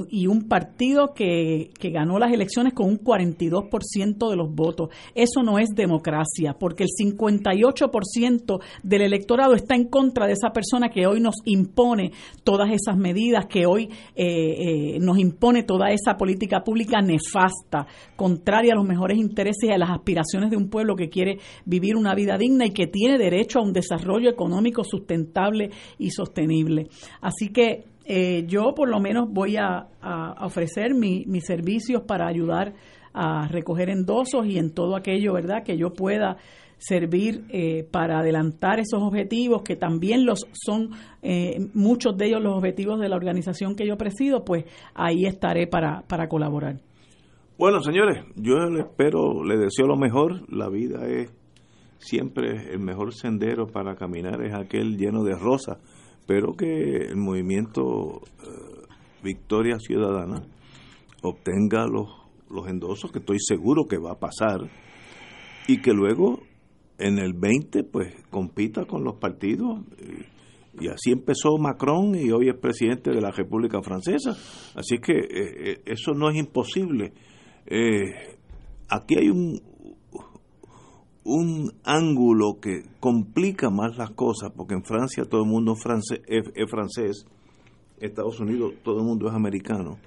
y un partido que, que ganó las elecciones con un 42% de los votos. Eso no es democracia, porque el 58% del electorado está en contra de esa persona que hoy nos impone todas esas medidas, que hoy eh, eh, nos impone toda esa política pública nefasta, contraria a los mejores intereses y a las aspiraciones de un pueblo que quiere vivir una vida digna y que tiene derecho a un desarrollo económico sustentable y sostenible. Así que eh, yo por lo menos voy a, ofrecer mis servicios para ayudar a recoger endosos y en todo aquello, ¿verdad?, que yo pueda servir eh, para adelantar esos objetivos que también los son eh, muchos de ellos los objetivos de la organización que yo presido pues ahí estaré para, para colaborar. Bueno señores yo le espero le deseo lo mejor. La vida es siempre el mejor sendero para caminar es aquel lleno de rosas espero que el movimiento eh, Victoria Ciudadana obtenga los, los endosos, que estoy seguro que va a pasar, y que luego en el 20 pues compita con los partidos. Y, así empezó Macron y hoy es presidente de la República Francesa. Así que eh, eh, eso no es imposible. aquí hay un, un ángulo que complica más las cosas, porque en Francia todo el mundo francés, es, francés, Estados Unidos todo el mundo es americano,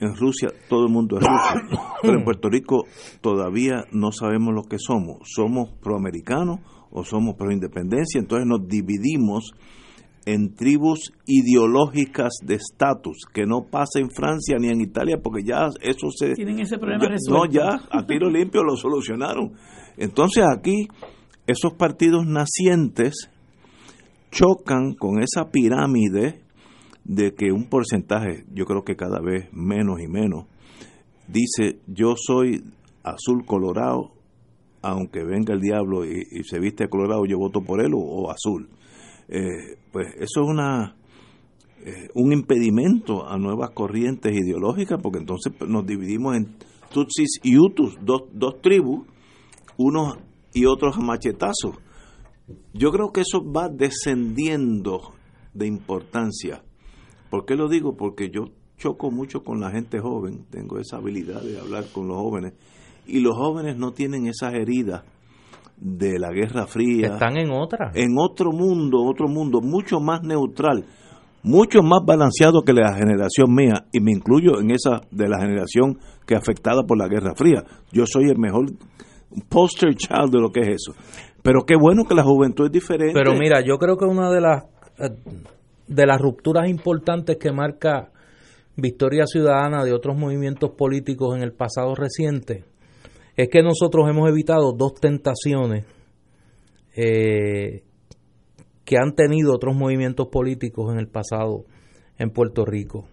en Rusia todo el mundo es ruso, pero en Puerto Rico todavía no sabemos lo que somos, somos proamericanos o somos pro independencia, entonces nos dividimos en tribus ideológicas de estatus, que no pasa en Francia ni en Italia, porque ya eso se... Tienen ese problema resuelto. No, ya a tiro limpio lo solucionaron. Entonces aquí esos partidos nacientes chocan con esa pirámide de que un porcentaje, yo creo que cada vez menos y menos, dice yo soy azul colorado, aunque venga el diablo y, se viste colorado, yo voto por él o, azul. Eh, pues eso es una eh, un impedimento a nuevas corrientes ideológicas, porque entonces nos dividimos en Tutsis y Hutus, dos, dos tribus unos y otros a machetazos. Yo creo que eso va descendiendo de importancia. ¿Por qué lo digo? Porque yo choco mucho con la gente joven, tengo esa habilidad de hablar con los jóvenes, y los jóvenes no tienen esas heridas de la Guerra Fría. Están en otra. En otro mundo, otro mundo mucho más neutral, mucho más balanceado que la generación mía, y me incluyo en esa de la generación que afectada por la Guerra Fría. Yo soy el mejor poster child de lo que es eso. Pero qué bueno que la juventud es diferente. Pero mira, yo creo que una de las eh, de las rupturas importantes que marca Victoria Ciudadana de otros movimientos políticos en el pasado reciente es que nosotros hemos evitado dos tentaciones eh, que han tenido otros movimientos políticos en el pasado en Puerto Rico.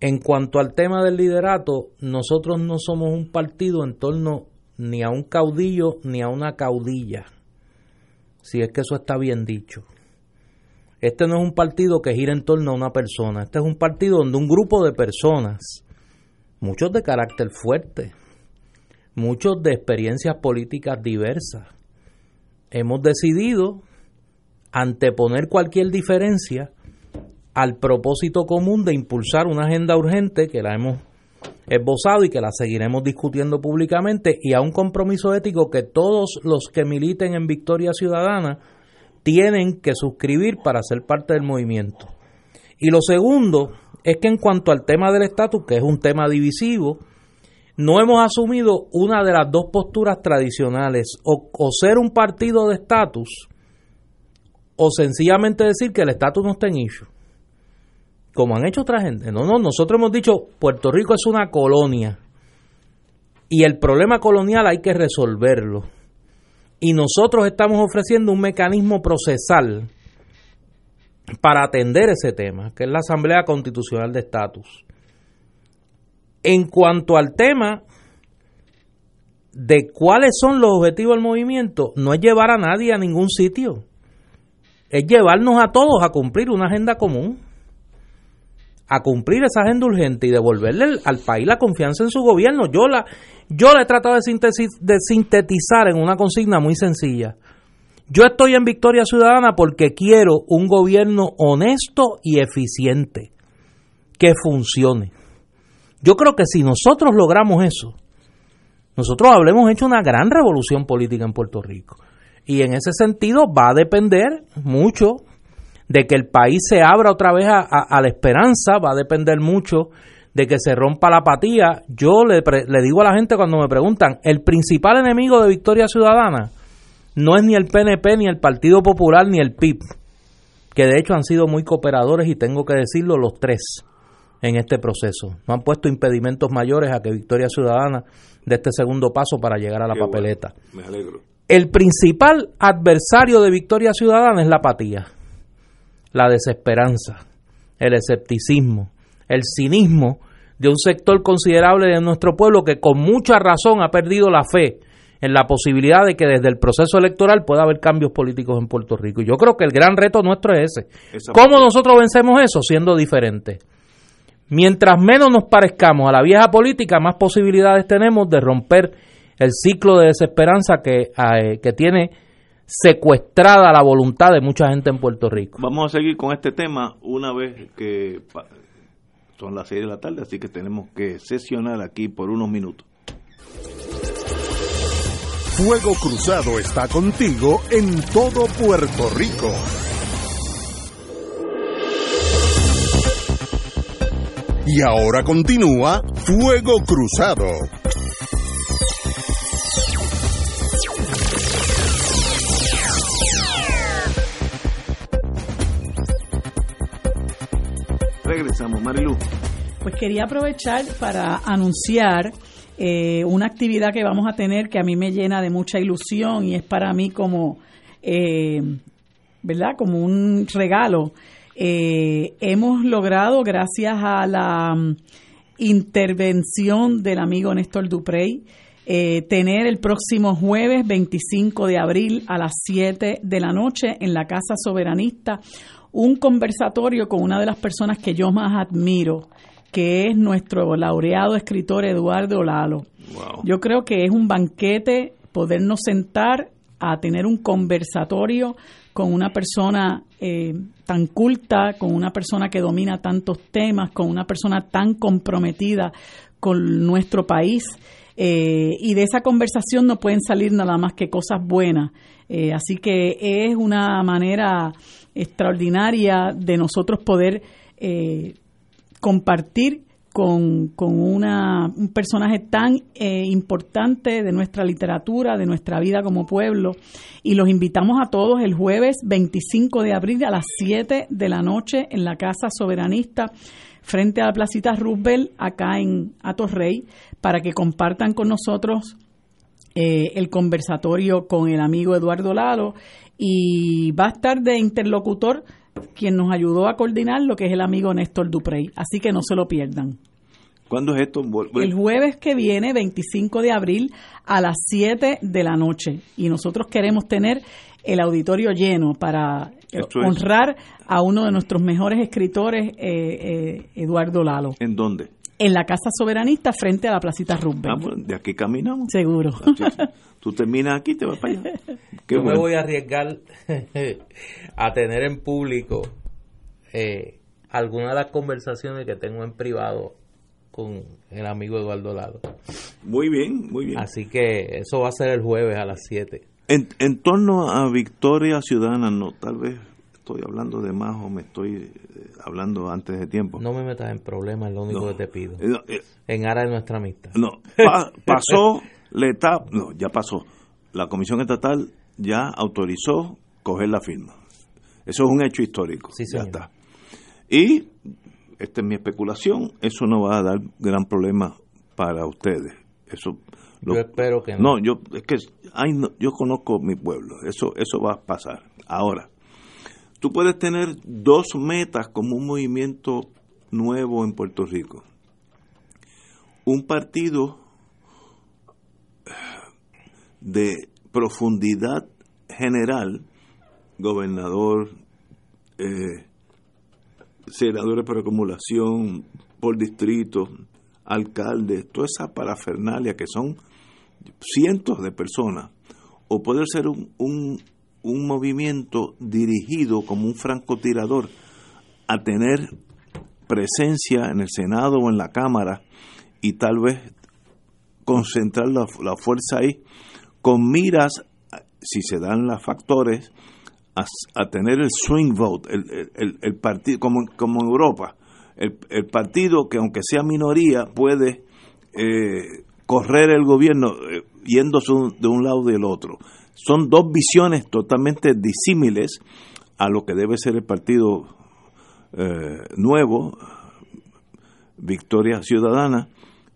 En cuanto al tema del liderato, nosotros no somos un partido en torno ni a un caudillo ni a una caudilla, si es que eso está bien dicho. Este no es un partido que gira en torno a una persona, este es un partido donde un grupo de personas, muchos de carácter fuerte, muchos de experiencias políticas diversas, hemos decidido anteponer cualquier diferencia al propósito común de impulsar una agenda urgente que la hemos esbozado y que la seguiremos discutiendo públicamente y a un compromiso ético que todos los que militen en Victoria Ciudadana tienen que suscribir para ser parte del movimiento. Y lo segundo es que en cuanto al tema del estatus, que es un tema divisivo, no hemos asumido una de las dos posturas tradicionales, o, ser un partido de estatus, o sencillamente decir que el estatus no está en issue como han hecho otra gente. No, no, nosotros hemos dicho, Puerto Rico es una colonia y el problema colonial hay que resolverlo. Y nosotros estamos ofreciendo un mecanismo procesal para atender ese tema, que es la Asamblea Constitucional de Estatus. En cuanto al tema de cuáles son los objetivos del movimiento, no es llevar a nadie a ningún sitio, es llevarnos a todos a cumplir una agenda común a cumplir esa agenda y devolverle al país la confianza en su gobierno. Yo la, yo he tratado de, de sintetizar en una consigna muy sencilla. Yo estoy en Victoria Ciudadana porque quiero un gobierno honesto y eficiente. que funcione. Yo creo que si nosotros logramos eso, nosotros habremos hecho una gran revolución política en Puerto Rico. Y en ese sentido va a depender mucho de que el país se abra otra vez a, la esperanza, va a depender mucho de que se rompa la apatía. Yo le, le digo a la gente cuando me preguntan, el principal enemigo de Victoria Ciudadana no es ni el PNP, ni el Partido Popular, ni el PIB, que de hecho han sido muy cooperadores y tengo que decirlo los tres en este proceso. No han puesto impedimentos mayores a que Victoria Ciudadana dé este segundo paso para llegar a la papeleta. Me alegro. El principal adversario de Victoria Ciudadana es la apatía, la desesperanza, el escepticismo, el cinismo de un sector considerable de nuestro pueblo que con mucha razón ha perdido la fe en la posibilidad de que desde el proceso electoral pueda haber cambios políticos en Puerto Rico. Y yo creo que el gran reto nuestro es ese. ¿Cómo nosotros vencemos eso? Siendo diferentes. Mientras menos nos parezcamos a la vieja política, más posibilidades tenemos de romper el ciclo de desesperanza que, eh, que tiene secuestrada la voluntad de mucha gente en Puerto Rico. Vamos a seguir con este tema una vez que son las seis de la tarde, así que tenemos que sesionar aquí por unos minutos. Fuego Cruzado está contigo en todo Puerto Rico. Y ahora continúa Fuego Cruzado. Regresamos, Marilu. Pues quería aprovechar para anunciar eh, una actividad que vamos a tener que a mí me llena de mucha ilusión y es para mí como, eh, ¿verdad? Como un regalo eh, hemos logrado, gracias a la mm, intervención del amigo Néstor Duprey, tener el próximo jueves 25 de abril a las 7 de la noche en la Casa Soberanista un conversatorio con una de las personas que yo más admiro, que es nuestro laureado escritor Eduardo Lalo. Yo creo que es un banquete podernos sentar a tener un conversatorio con una persona eh, tan culta, con una persona que domina tantos temas, con una persona tan comprometida con nuestro país. Eh, y de esa conversación no pueden salir nada más que cosas buenas. Eh, así que es una manera extraordinaria de nosotros poder compartir con, con una, un personaje tan eh, importante de nuestra literatura, de nuestra vida como pueblo. Y los invitamos a todos el jueves 25 de abril a las 7 de la noche en la Casa Soberanista frente a la Placita Roosevelt acá en Atorrey para que compartan con nosotros eh, el conversatorio con el amigo Eduardo Lalo y va a estar de interlocutor quien nos ayudó a coordinar lo que es el amigo Néstor Duprey. Así que no se lo pierdan. ¿Cuándo es esto? El jueves que viene, 25 de abril, a las 7 de la noche. Y nosotros queremos tener el auditorio lleno para honrar a uno de nuestros mejores escritores, eh, eh, Eduardo Lalo. ¿En dónde? En la Casa Soberanista, frente a la Placita Rubén. Ah, pues, de aquí caminamos. Seguro. Tú terminas aquí te vas para allá. Yo me voy a arriesgar a tener en público eh, algunas de las conversaciones que tengo en privado con el amigo Eduardo Lado. Muy bien, muy bien. Así que eso va a ser el jueves a las 7. En, en torno a Victoria Ciudadana, no, tal vez estoy hablando de más o me estoy eh, hablando antes de tiempo. No me metas en problemas, es lo único que te pido. Eh, eh, en aras de nuestra amistad. No, pasó la etapa, no, ya pasó. La Comisión Estatal ya autorizó coger la firma. Eso es un hecho histórico. Sí, ya está. Y, esta es mi especulación, eso no va a dar gran problema para ustedes. Eso yo espero que no. No, yo es que yo conozco mi pueblo, eso eso va a pasar. Ahora, tú puedes tener dos metas como un movimiento nuevo en Puerto Rico. Un partido de profundidad general, gobernador, eh, senadores por acumulación, por distrito, alcaldes, toda esa parafernalia que son cientos de personas, o puede ser un, movimiento dirigido como un francotirador a tener presencia en el Senado o en la Cámara y tal vez concentrar la, fuerza ahí con miras, si se dan los factores, a, tener el swing vote, el, el, partido, como, como en Europa, el, el, partido que aunque sea minoría puede eh, correr el gobierno eh, yéndose de un lado del otro. Son dos visiones totalmente disímiles a lo que debe ser el partido eh, nuevo, Victoria Ciudadana,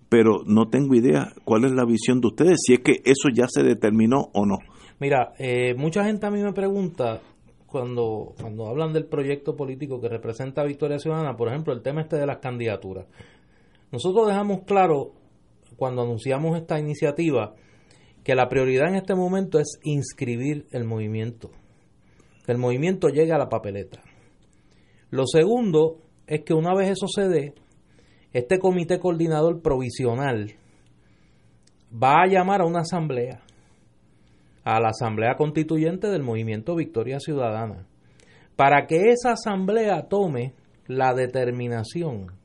pero no tengo idea cuál es la visión de ustedes, si es que eso ya se determinó o no. Mira, eh, mucha gente a mí me pregunta cuando, cuando hablan del proyecto político que representa Victoria Ciudadana, por ejemplo, el tema este de las candidaturas. Nosotros dejamos claro cuando anunciamos esta iniciativa que la prioridad en este momento es inscribir el movimiento, que el movimiento llegue a la papeleta. Lo segundo es que una vez eso se dé, este comité coordinador provisional va a llamar a una asamblea, a la asamblea constituyente del movimiento Victoria Ciudadana, para que esa asamblea tome la determinación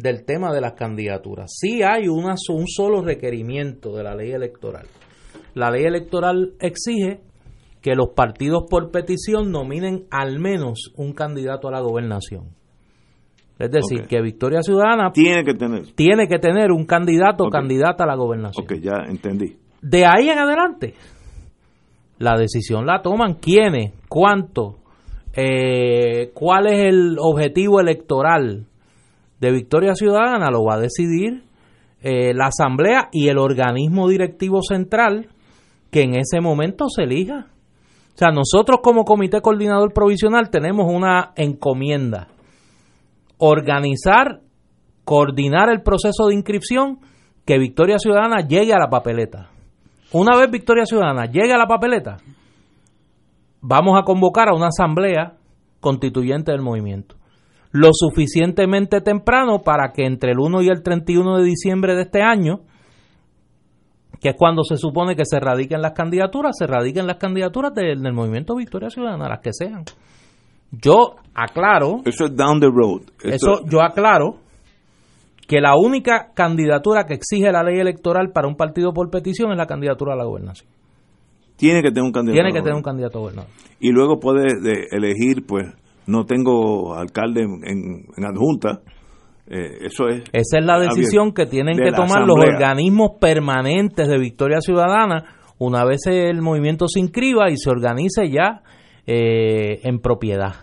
del tema de las candidaturas. Sí hay una, un solo requerimiento de la ley electoral. La ley electoral exige que los partidos por petición nominen al menos un candidato a la gobernación. Es decir, que Victoria Ciudadana tiene que tener tiene que tener un candidato o candidata a la gobernación. Ok, ya entendí. De ahí en adelante, la decisión la toman quiénes, cuánto, eh, cuál es el objetivo electoral de Victoria Ciudadana, lo va a decidir eh, la Asamblea y el organismo directivo central que en ese momento se elija. O sea, nosotros como Comité Coordinador Provisional tenemos una encomienda organizar, coordinar el proceso de inscripción, que Victoria Ciudadana llegue a la papeleta. Una vez Victoria Ciudadana llegue a la papeleta, vamos a convocar a una asamblea constituyente del movimiento. Lo suficientemente temprano para que entre el 1 y el 31 de diciembre de este año, que es cuando se supone que se radiquen las candidaturas, se radiquen las candidaturas del, del movimiento Victoria Ciudadana, las que sean. Yo aclaro. Eso es down the road. Eso, yo aclaro que la única candidatura que exige la ley electoral para un partido por petición es la candidatura a la gobernación. Tiene que tener un candidato. Tiene que tener un candidato a gobernador. Y luego puede elegir, pues, no tengo alcalde en, adjunta. Eh, eso es. Esa es la decisión que tienen que tomar los organismos permanentes de Victoria Ciudadana una vez el movimiento se inscriba y se organice ya eh, en propiedad.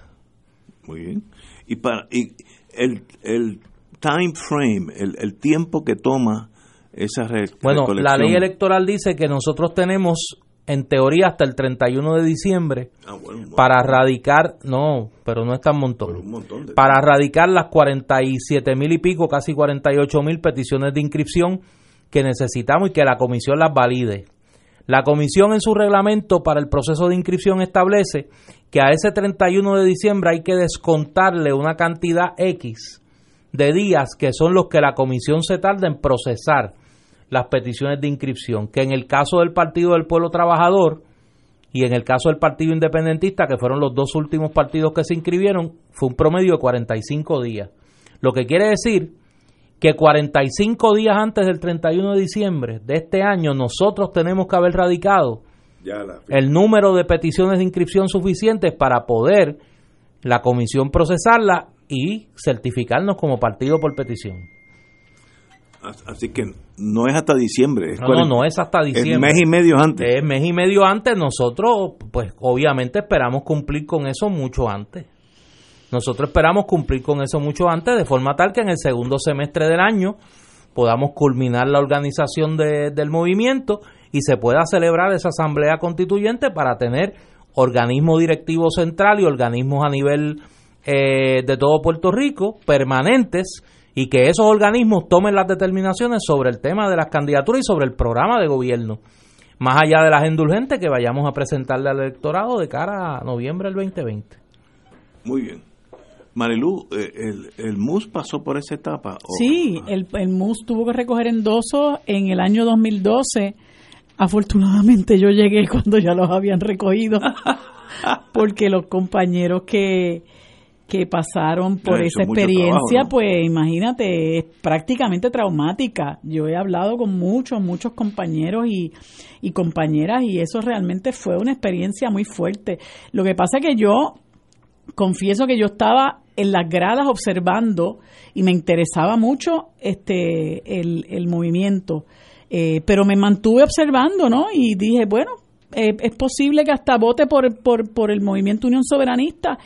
Muy bien. Y, para, y el, el time frame, el, el tiempo que toma esa Bueno, la ley electoral dice que nosotros tenemos en teoría hasta el 31 de diciembre ah, para radicar, no, pero no es tan montón, para radicar las 47 mil y pico, casi 48 mil peticiones de inscripción que necesitamos y que la comisión las valide. La comisión en su reglamento para el proceso de inscripción establece que a ese 31 de diciembre hay que descontarle una cantidad X de días que son los que la comisión se tarda en procesar las peticiones de inscripción, que en el caso del Partido del Pueblo Trabajador y en el caso del Partido Independentista, que fueron los dos últimos partidos que se inscribieron, fue un promedio de 45 días. Lo que quiere decir que 45 días antes del 31 de diciembre de este año nosotros tenemos que haber radicado el número de peticiones de inscripción suficientes para poder la comisión procesarla y certificarnos como partido por petición. Así que no es hasta diciembre. no, no, no es hasta diciembre. Es mes y medio antes. Es mes y medio antes. Nosotros, pues obviamente esperamos cumplir con eso mucho antes. Nosotros esperamos cumplir con eso mucho antes, de forma tal que en el segundo semestre del año podamos culminar la organización del movimiento y se pueda celebrar esa asamblea constituyente para tener organismo directivo central y organismos a nivel eh, de todo Puerto Rico permanentes y que esos organismos tomen las determinaciones sobre el tema de las candidaturas y sobre el programa de gobierno, más allá de las indulgentes que vayamos a presentarle al electorado de cara a noviembre del 2020. Muy bien. Marilu, eh, el, el, MUS pasó por esa etapa. Sí, el, el MUS tuvo que recoger endosos en el año 2012. Afortunadamente yo llegué cuando ya los habían recogido, porque los compañeros que, que pasaron por esa experiencia, pues imagínate, es prácticamente traumática. Yo he hablado con muchos, muchos compañeros y, y compañeras y eso realmente fue una experiencia muy fuerte. Lo que pasa es que yo confieso que yo estaba en las gradas observando y me interesaba mucho este el, el movimiento, eh, pero me mantuve observando, ¿no? Y dije, bueno, eh, es posible que hasta vote por, por, por el movimiento Unión Soberanista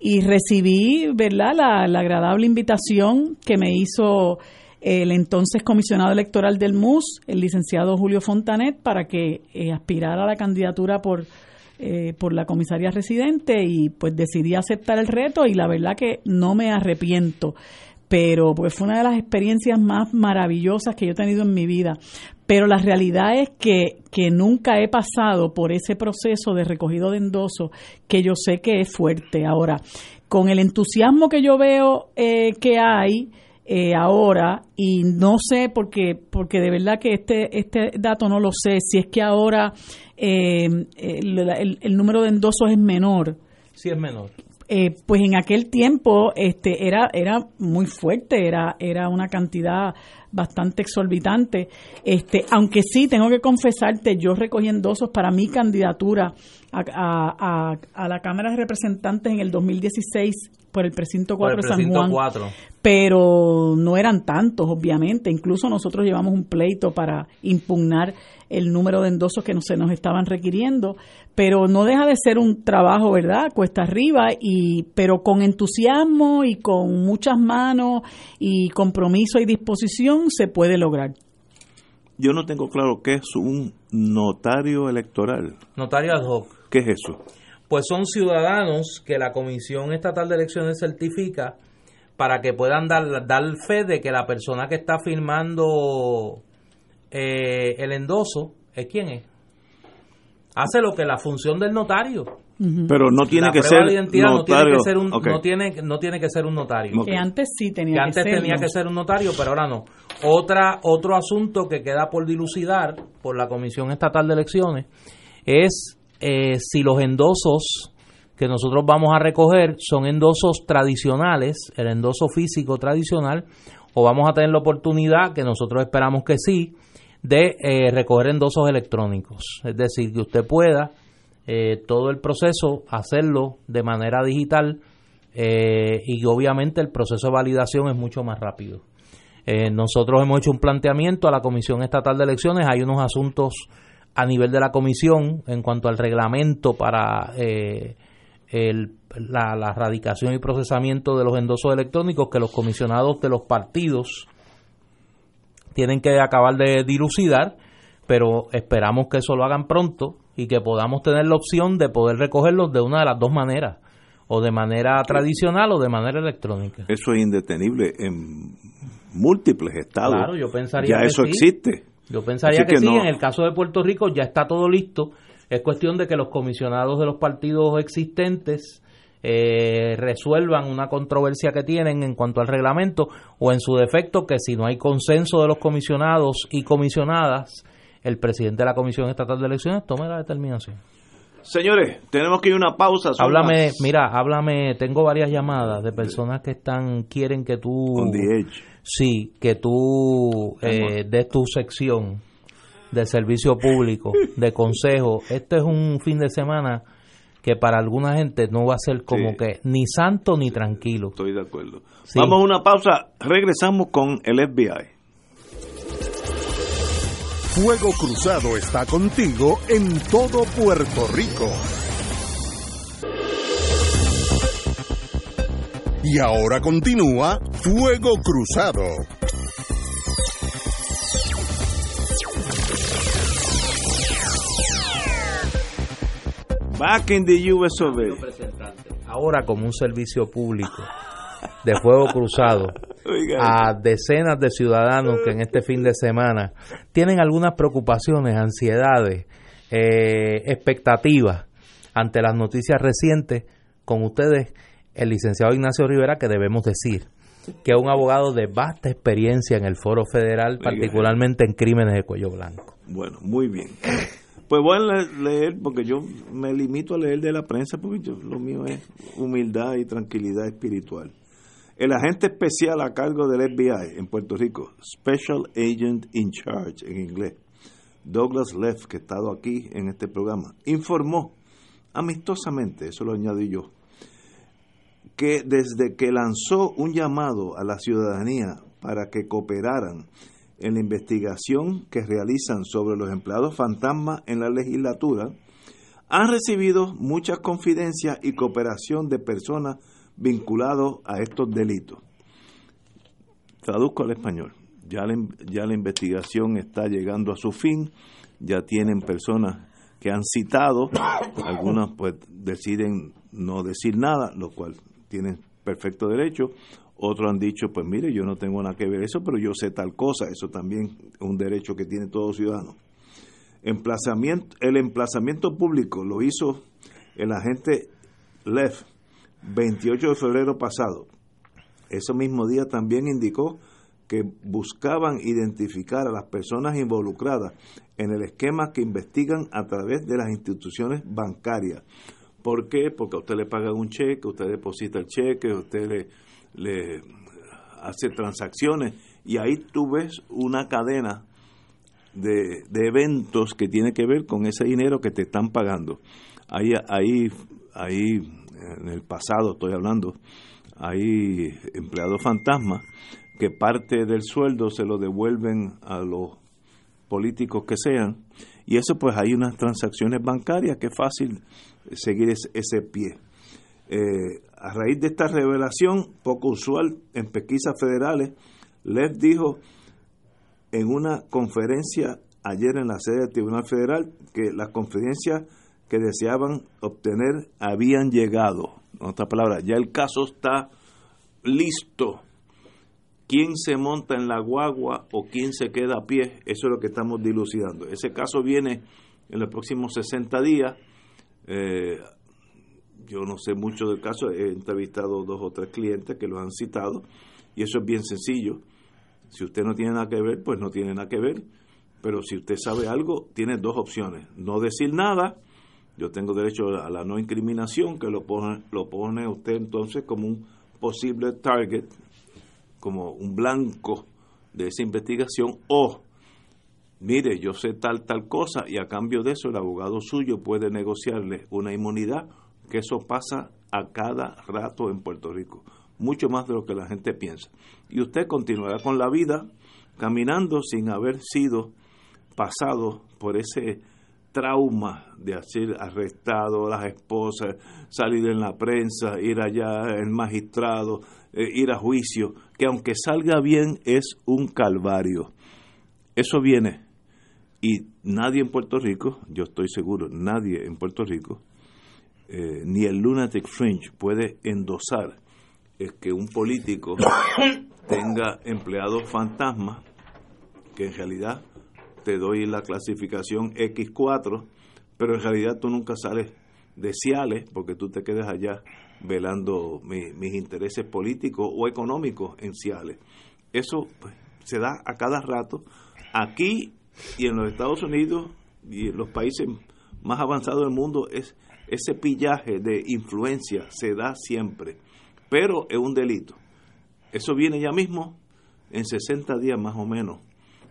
y recibí, ¿verdad?, la, agradable invitación que me hizo el entonces comisionado electoral del MUS, el licenciado Julio Fontanet, para que eh, aspirara a la candidatura por, eh, por la comisaría residente y pues decidí aceptar el reto y la verdad que no me arrepiento pero pues fue una de las experiencias más maravillosas que yo he tenido en mi vida. Pero la realidad es que, que nunca he pasado por ese proceso de recogido de endoso que yo sé que es fuerte. Ahora, con el entusiasmo que yo veo eh, que hay, eh, ahora y no sé porque porque de verdad que este este dato no lo sé si es que ahora eh, el, el, número de endosos es menor sí es menor eh, pues en aquel tiempo este era era muy fuerte era era una cantidad bastante exorbitante. Este aunque sí tengo que confesarte yo recogí endosos para mi candidatura a, a, a, la Cámara de Representantes en el 2016 por el precinto 4 de San Juan pero no eran tantos obviamente incluso nosotros llevamos un pleito para impugnar el número de endosos que no, se nos estaban requiriendo, pero no deja de ser un trabajo, ¿verdad? Cuesta arriba, y, pero con entusiasmo y con muchas manos y compromiso y disposición se puede lograr. Yo no tengo claro qué es un notario electoral. Notario ad hoc. ¿Qué es eso? Pues son ciudadanos que la Comisión Estatal de Elecciones certifica para que puedan dar, dar fe de que la persona que está firmando eh, el endoso es quién es. Hace lo que la función del notario. Pero no tiene que ser notario. No tiene que ser un, no, tiene, no tiene que ser un notario. Que antes sí tenía que, antes tenía que ser un notario, pero ahora no. Otra, otro asunto que queda por dilucidar por la Comisión Estatal de Elecciones es eh, si los endosos que nosotros vamos a recoger son endosos tradicionales, el endoso físico tradicional, o vamos a tener la oportunidad, que nosotros esperamos que sí, de eh, recoger endosos electrónicos. Es decir, que usted pueda eh, todo el proceso hacerlo de manera digital eh, y obviamente el proceso de validación es mucho más rápido. nosotros hemos hecho un planteamiento a la Comisión Estatal de Elecciones, hay unos asuntos a nivel de la comisión en cuanto al reglamento para la, la radicación y procesamiento de los endosos electrónicos que los comisionados de los partidos tienen que acabar de dilucidar, pero esperamos que eso lo hagan pronto y que podamos tener la opción de poder recogerlos de una de las dos maneras, o de manera tradicional o de manera electrónica. Eso es indetenible en múltiples estados. Claro, yo pensaría ya eso existe. Yo pensaría que, sí, en el caso de Puerto Rico ya está todo listo. Es cuestión de que los comisionados de los partidos existentes eh, resuelvan una controversia que tienen en cuanto al reglamento o en su defecto que si no hay consenso de los comisionados y comisionadas, el presidente de la Comisión Estatal de Elecciones tome la determinación. Señores, tenemos que ir a una pausa. Háblame, mira, háblame, tengo varias llamadas de personas que están, quieren que tú... Sí, que tú eh, des tu sección de servicio público, de consejo. Este es un fin de semana que para alguna gente no va a ser como que ni santo ni tranquilo. Estoy de acuerdo. Vamos a una pausa, regresamos con el FBI. Fuego Cruzado está contigo en todo Puerto Rico. Y ahora continúa Fuego Cruzado. Back in the US Ahora como un servicio público de fuego cruzado a decenas de ciudadanos que en este fin de semana tienen algunas preocupaciones, ansiedades, eh, expectativas ante las noticias recientes. Con ustedes, el licenciado Ignacio Rivera, que debemos decir que es un abogado de vasta experiencia en el foro federal, particularmente en crímenes de cuello blanco. Bueno, muy bien. Pues voy a leer, porque yo me limito a leer de la prensa, porque yo, lo mío es humildad y tranquilidad espiritual. El agente especial a cargo del FBI en Puerto Rico, Special Agent in Charge en inglés, Douglas Leff, que ha estado aquí en este programa, informó amistosamente, eso lo añadí yo, que desde que lanzó un llamado a la ciudadanía para que cooperaran en la investigación que realizan sobre los empleados fantasma en la legislatura, han recibido muchas confidencias y cooperación de personas vinculadas a estos delitos. Traduzco al español. Ya la, ya la investigación está llegando a su fin, ya tienen personas que han citado, algunas pues deciden no decir nada, lo cual tienen perfecto derecho, otros han dicho, pues mire, yo no tengo nada que ver eso, pero yo sé tal cosa, eso también es un derecho que tiene todo ciudadano. Emplazamiento, el emplazamiento público lo hizo el agente Leff 28 de febrero pasado. Ese mismo día también indicó que buscaban identificar a las personas involucradas en el esquema que investigan a través de las instituciones bancarias. ¿Por qué? Porque a usted le pagan un cheque, usted deposita el cheque, usted le hace transacciones y ahí tú ves una cadena de, eventos que tiene que ver con ese dinero que te están pagando. Ahí, ahí, ahí en el pasado estoy hablando, hay empleados fantasmas que parte del sueldo se lo devuelven a los políticos que sean y eso pues hay unas transacciones bancarias que es fácil seguir ese pie. Eh, a raíz de esta revelación poco usual en pesquisas federales, Lev dijo en una conferencia ayer en la sede del Tribunal Federal que las conferencias que deseaban obtener habían llegado. En otras palabras, ya el caso está listo. ¿Quién se monta en la guagua o quién se queda a pie? Eso es lo que estamos dilucidando. Ese caso viene en los próximos 60 días. Eh, yo no sé mucho del caso, he entrevistado dos o tres clientes que lo han citado y eso es bien sencillo. Si usted no tiene nada que ver, pues no tiene nada que ver. Pero si usted sabe algo, tiene dos opciones. No decir nada, yo tengo derecho a la no incriminación, que lo pone, lo pone usted entonces como un posible target, como un blanco de esa investigación, o mire, yo sé tal, tal cosa, y a cambio de eso el abogado suyo puede negociarle una inmunidad que eso pasa a cada rato en Puerto Rico, mucho más de lo que la gente piensa. Y usted continuará con la vida caminando sin haber sido pasado por ese trauma de ser arrestado, las esposas, salir en la prensa, ir allá, el magistrado, eh, ir a juicio, que aunque salga bien es un calvario. Eso viene. Y nadie en Puerto Rico, yo estoy seguro, nadie en Puerto Rico eh, ni el Lunatic Fringe puede endosar es que un político tenga empleados fantasmas, que en realidad te doy la clasificación X4, pero en realidad tú nunca sales de Ciales porque tú te quedas allá velando mis intereses políticos o económicos en Ciales. Eso pues, se da a cada rato. Aquí y en los Estados Unidos y en los países más avanzados del mundo es ese pillaje de influencia se da siempre, pero es un delito. Eso viene ya mismo, en 60 días más o menos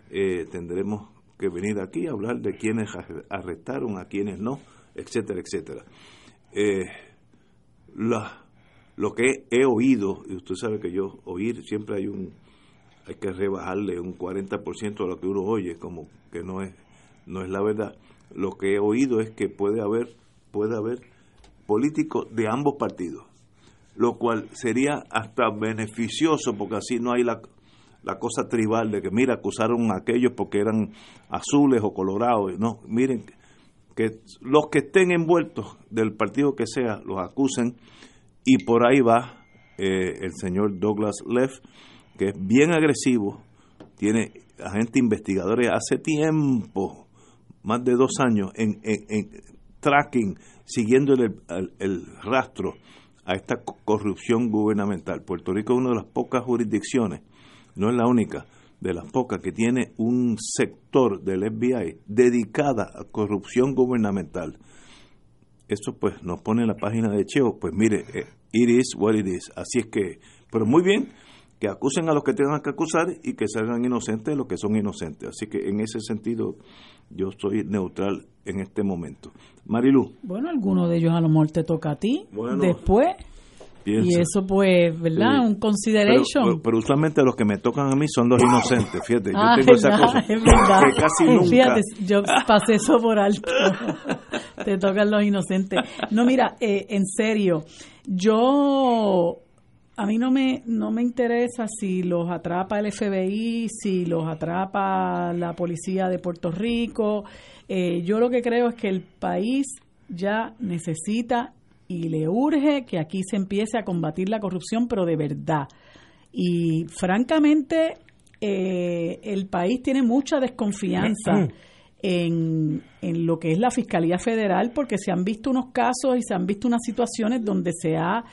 eh, tendremos que venir aquí a hablar de quienes arrestaron, a quienes no, etcétera, etcétera. Eh, lo que he oído, y usted sabe que yo oír siempre hay un hay que rebajarle un 40% de lo que uno oye, como que no es no es la verdad. Lo que he oído es que puede haber puede haber políticos de ambos partidos, lo cual sería hasta beneficioso porque así no hay la, la cosa tribal de que, mira, acusaron a aquellos porque eran azules o colorados. No, miren, que los que estén envueltos del partido que sea los acusen y por ahí va eh, el señor Douglas Leff, que es bien agresivo, tiene agentes investigadores hace tiempo, más de dos años, en, en, tracking, siguiendo el, rastro a esta corrupción gubernamental. Puerto Rico es una de las pocas jurisdicciones, no es la única, de las pocas que tiene un sector del FBI dedicada a corrupción gubernamental. Eso pues nos pone en la página de Cheo, pues mire, eh, it is what it is. Así es que, pero muy bien, que acusen a los que tengan que acusar y que salgan inocentes los que son inocentes. Así que en ese sentido yo soy neutral en este momento. Marilu. Bueno, alguno de ellos a lo mejor te toca a ti. Después. Y eso pues, ¿verdad? Un consideration. Pero, usualmente los que me tocan a mí son los inocentes, fíjate. Yo ah, tengo esa cosa. Es verdad. Que casi nunca. Fíjate, yo pasé eso por alto. te tocan los inocentes. No, mira, eh, en serio, yo a mí no me, no me interesa si los atrapa el FBI, si los atrapa la policía de Puerto Rico. Eh, yo lo que creo es que el país ya necesita y le urge que aquí se empiece a combatir la corrupción, pero de verdad. Y francamente, eh, el país tiene mucha desconfianza en, en lo que es la Fiscalía Federal, porque se han visto unos casos y se han visto unas situaciones donde se ha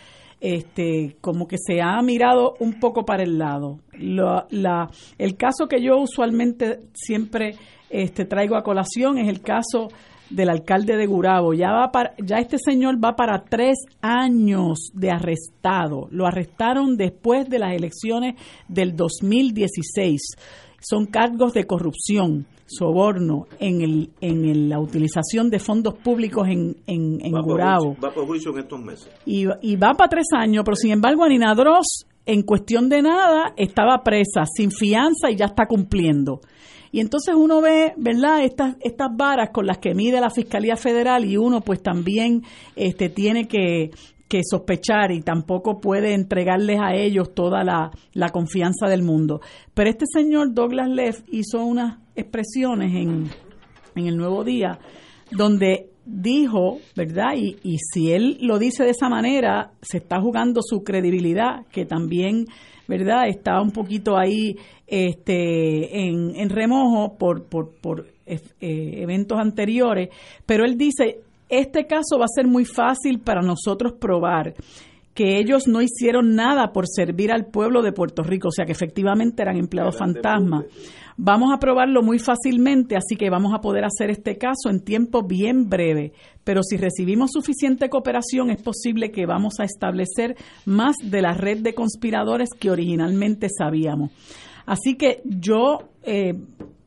este, como que se ha mirado un poco para el lado. la, el caso que yo usualmente siempre este, traigo a colación es el caso del alcalde de Gurabo. Ya, va para, ya este señor va para tres años de arrestado. Lo arrestaron después de las elecciones del 2016. Son cargos de corrupción soborno en, el, en la utilización de fondos públicos en, en, en va Gurabo. va por juicio en estos meses. Y, y va para tres años, pero sin embargo Anina Dross, en cuestión de nada, estaba presa, sin fianza y ya está cumpliendo. Y entonces uno ve, ¿verdad?, estas, estas varas con las que mide la Fiscalía Federal y uno pues también este, tiene que, que sospechar y tampoco puede entregarles a ellos toda la, la, confianza del mundo. Pero este señor Douglas Leff hizo unas expresiones en, en el Nuevo Día donde dijo, ¿verdad? Y, y si él lo dice de esa manera, se está jugando su credibilidad, que también, ¿verdad? Está un poquito ahí este, en, en remojo por, por, por eh, eventos anteriores, pero él dice, este caso va a ser muy fácil para nosotros probar que ellos no hicieron nada por servir al pueblo de Puerto Rico, o sea que efectivamente eran empleados fantasma. Vamos a probarlo muy fácilmente, así que vamos a poder hacer este caso en tiempo bien breve. Pero si recibimos suficiente cooperación, es posible que vamos a establecer más de la red de conspiradores que originalmente sabíamos. Así que yo eh,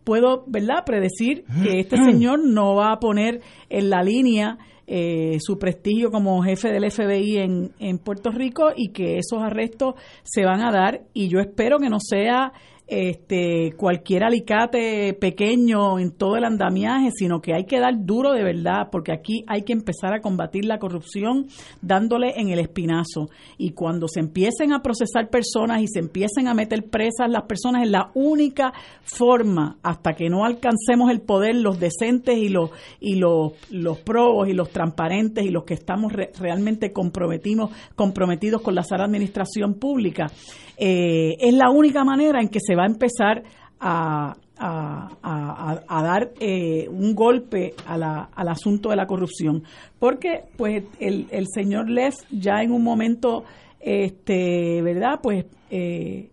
puedo, ¿verdad?, predecir que este señor no va a poner en la línea eh, su prestigio como jefe del FBI en, en Puerto Rico y que esos arrestos se van a dar y yo espero que no sea este, cualquier alicate pequeño en todo el andamiaje, sino que hay que dar duro de verdad, porque aquí hay que empezar a combatir la corrupción dándole en el espinazo. Y cuando se empiecen a procesar personas y se empiecen a meter presas las personas, es la única forma, hasta que no alcancemos el poder, los decentes y los, y los, los probos y los transparentes y los que estamos realmente comprometidos, comprometidos con la sana administración pública, eh, es la única manera en que se va a empezar a, dar eh, un golpe al asunto de la corrupción. Porque pues el, el señor Leff ya en un momento, este, ¿verdad? Pues eh,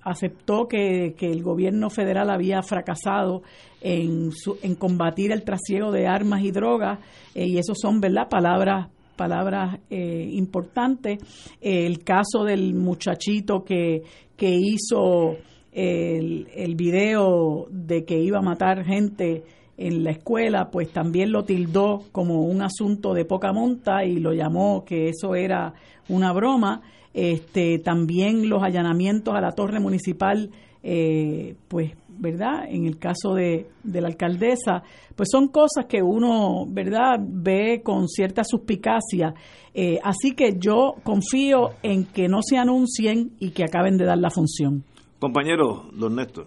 aceptó que, el gobierno federal había fracasado en, en combatir el trasiego de armas y drogas, y eso son, ¿verdad?, palabras palabras eh, importantes. el caso del muchachito que, que hizo el, el video de que iba a matar gente en la escuela, pues también lo tildó como un asunto de poca monta y lo llamó que eso era una broma. Este, también los allanamientos a la torre municipal, eh, pues ¿verdad? En el caso de, de, la alcaldesa, pues son cosas que uno, ¿verdad?, ve con cierta suspicacia. Eh, así que yo confío en que no se anuncien y que acaben de dar la función. Compañero, don Néstor.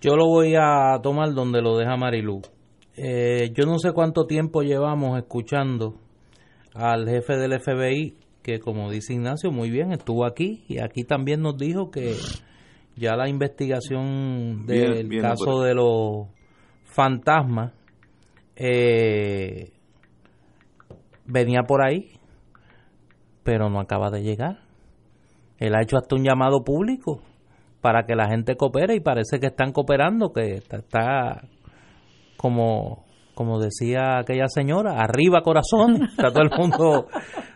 Yo lo voy a tomar donde lo deja Marilu. Eh, yo no sé cuánto tiempo llevamos escuchando al jefe del FBI, que como dice Ignacio, muy bien, estuvo aquí y aquí también nos dijo que ya la investigación del caso de los fantasmas eh, venía por ahí, pero no acaba de llegar. Él ha hecho hasta un llamado público para que la gente coopere y parece que están cooperando, que está, como como decía aquella señora, arriba corazón, está todo el mundo,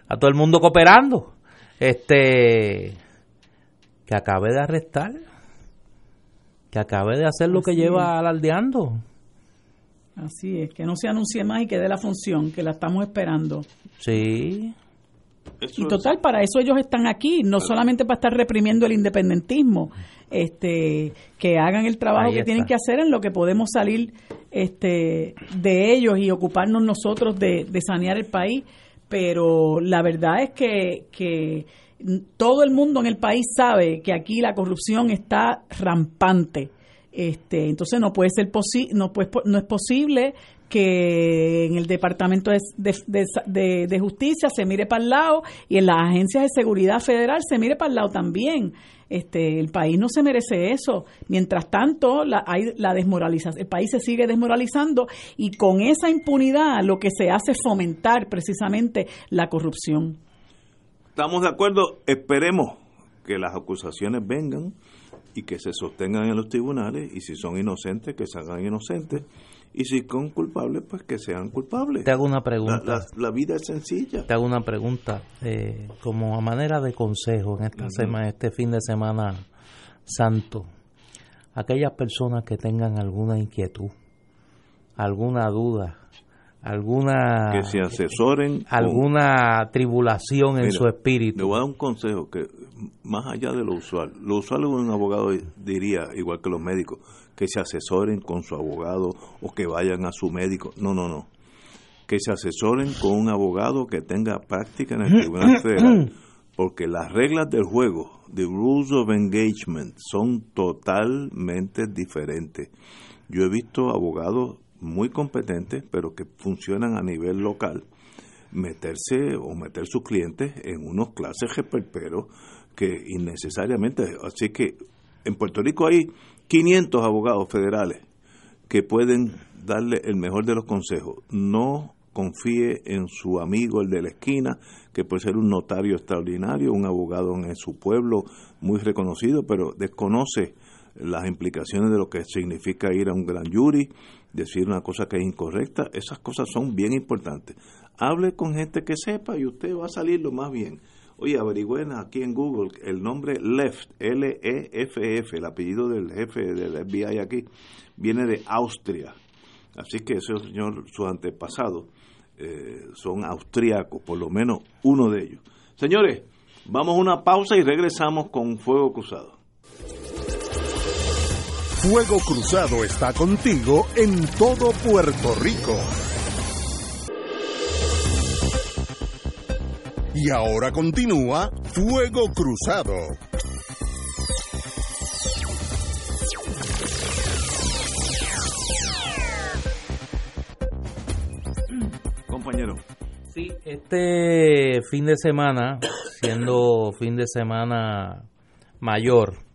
a todo el mundo cooperando. Este que acabe de arrestar, que acabe de hacer lo que lleva alardeando. Así es, que no se anuncie más y que dé la función, que la estamos esperando. Sí. y total, para eso ellos están aquí, no solamente para estar reprimiendo el independentismo, este, que hagan el trabajo que tienen que hacer en lo que podemos salir este, de ellos y ocuparnos nosotros de, sanear el país. Pero la verdad es que, que todo el mundo en el país sabe que aquí la corrupción está rampante. Este, entonces no puede ser no, puede, no es posible que en el Departamento de, de, Justicia se mire para el lado y en las agencias de seguridad federal se mire para el lado también. Este, el país no se merece eso. Mientras tanto, la, hay la desmoralización, el país se sigue desmoralizando y con esa impunidad lo que se hace es fomentar precisamente la corrupción. Estamos de acuerdo, esperemos que las acusaciones vengan y que se sostengan en los tribunales y si son inocentes que se hagan inocentes y si son culpables pues que sean culpables. Te hago una pregunta. La, vida es sencilla. Te hago una pregunta eh, como a manera de consejo en esta semana, este fin de semana santo. Aquellas personas que tengan alguna inquietud, alguna duda, alguna que se asesoren alguna tribulación en su espíritu. Le voy a dar un consejo que más allá de lo usual, lo usual un abogado diría igual que los médicos que se asesoren con su abogado o que vayan a su médico. No, no, no. Que se asesoren con un abogado que tenga práctica en el Tribunal Federal, porque las reglas del juego, the rules of engagement, son totalmente diferentes. Yo he visto abogados muy competentes, pero que funcionan a nivel local, meterse o meter sus clientes en unos clases reperperos que innecesariamente, así que en Puerto Rico hay 500 abogados federales que pueden darle el mejor de los consejos. No confíe en su amigo, el de la esquina, que puede ser un notario extraordinario, un abogado en su pueblo muy reconocido, pero desconoce las implicaciones de lo que significa ir a un gran jury, decir una cosa que es incorrecta, esas cosas son bien importantes. Hable con gente que sepa y usted va a salir lo más bien. Oye, averigüen aquí en Google el nombre Left, L-E-F-F, el apellido del jefe del FBI aquí, viene de Austria. Así que ese señor, sus antepasados eh, son austriacos, por lo menos uno de ellos. Señores, vamos a una pausa y regresamos con Fuego Cruzado. Fuego Cruzado está contigo en todo Puerto Rico. Y ahora continúa Fuego Cruzado. Compañero. Sí, este fin de semana, siendo fin de semana mayor,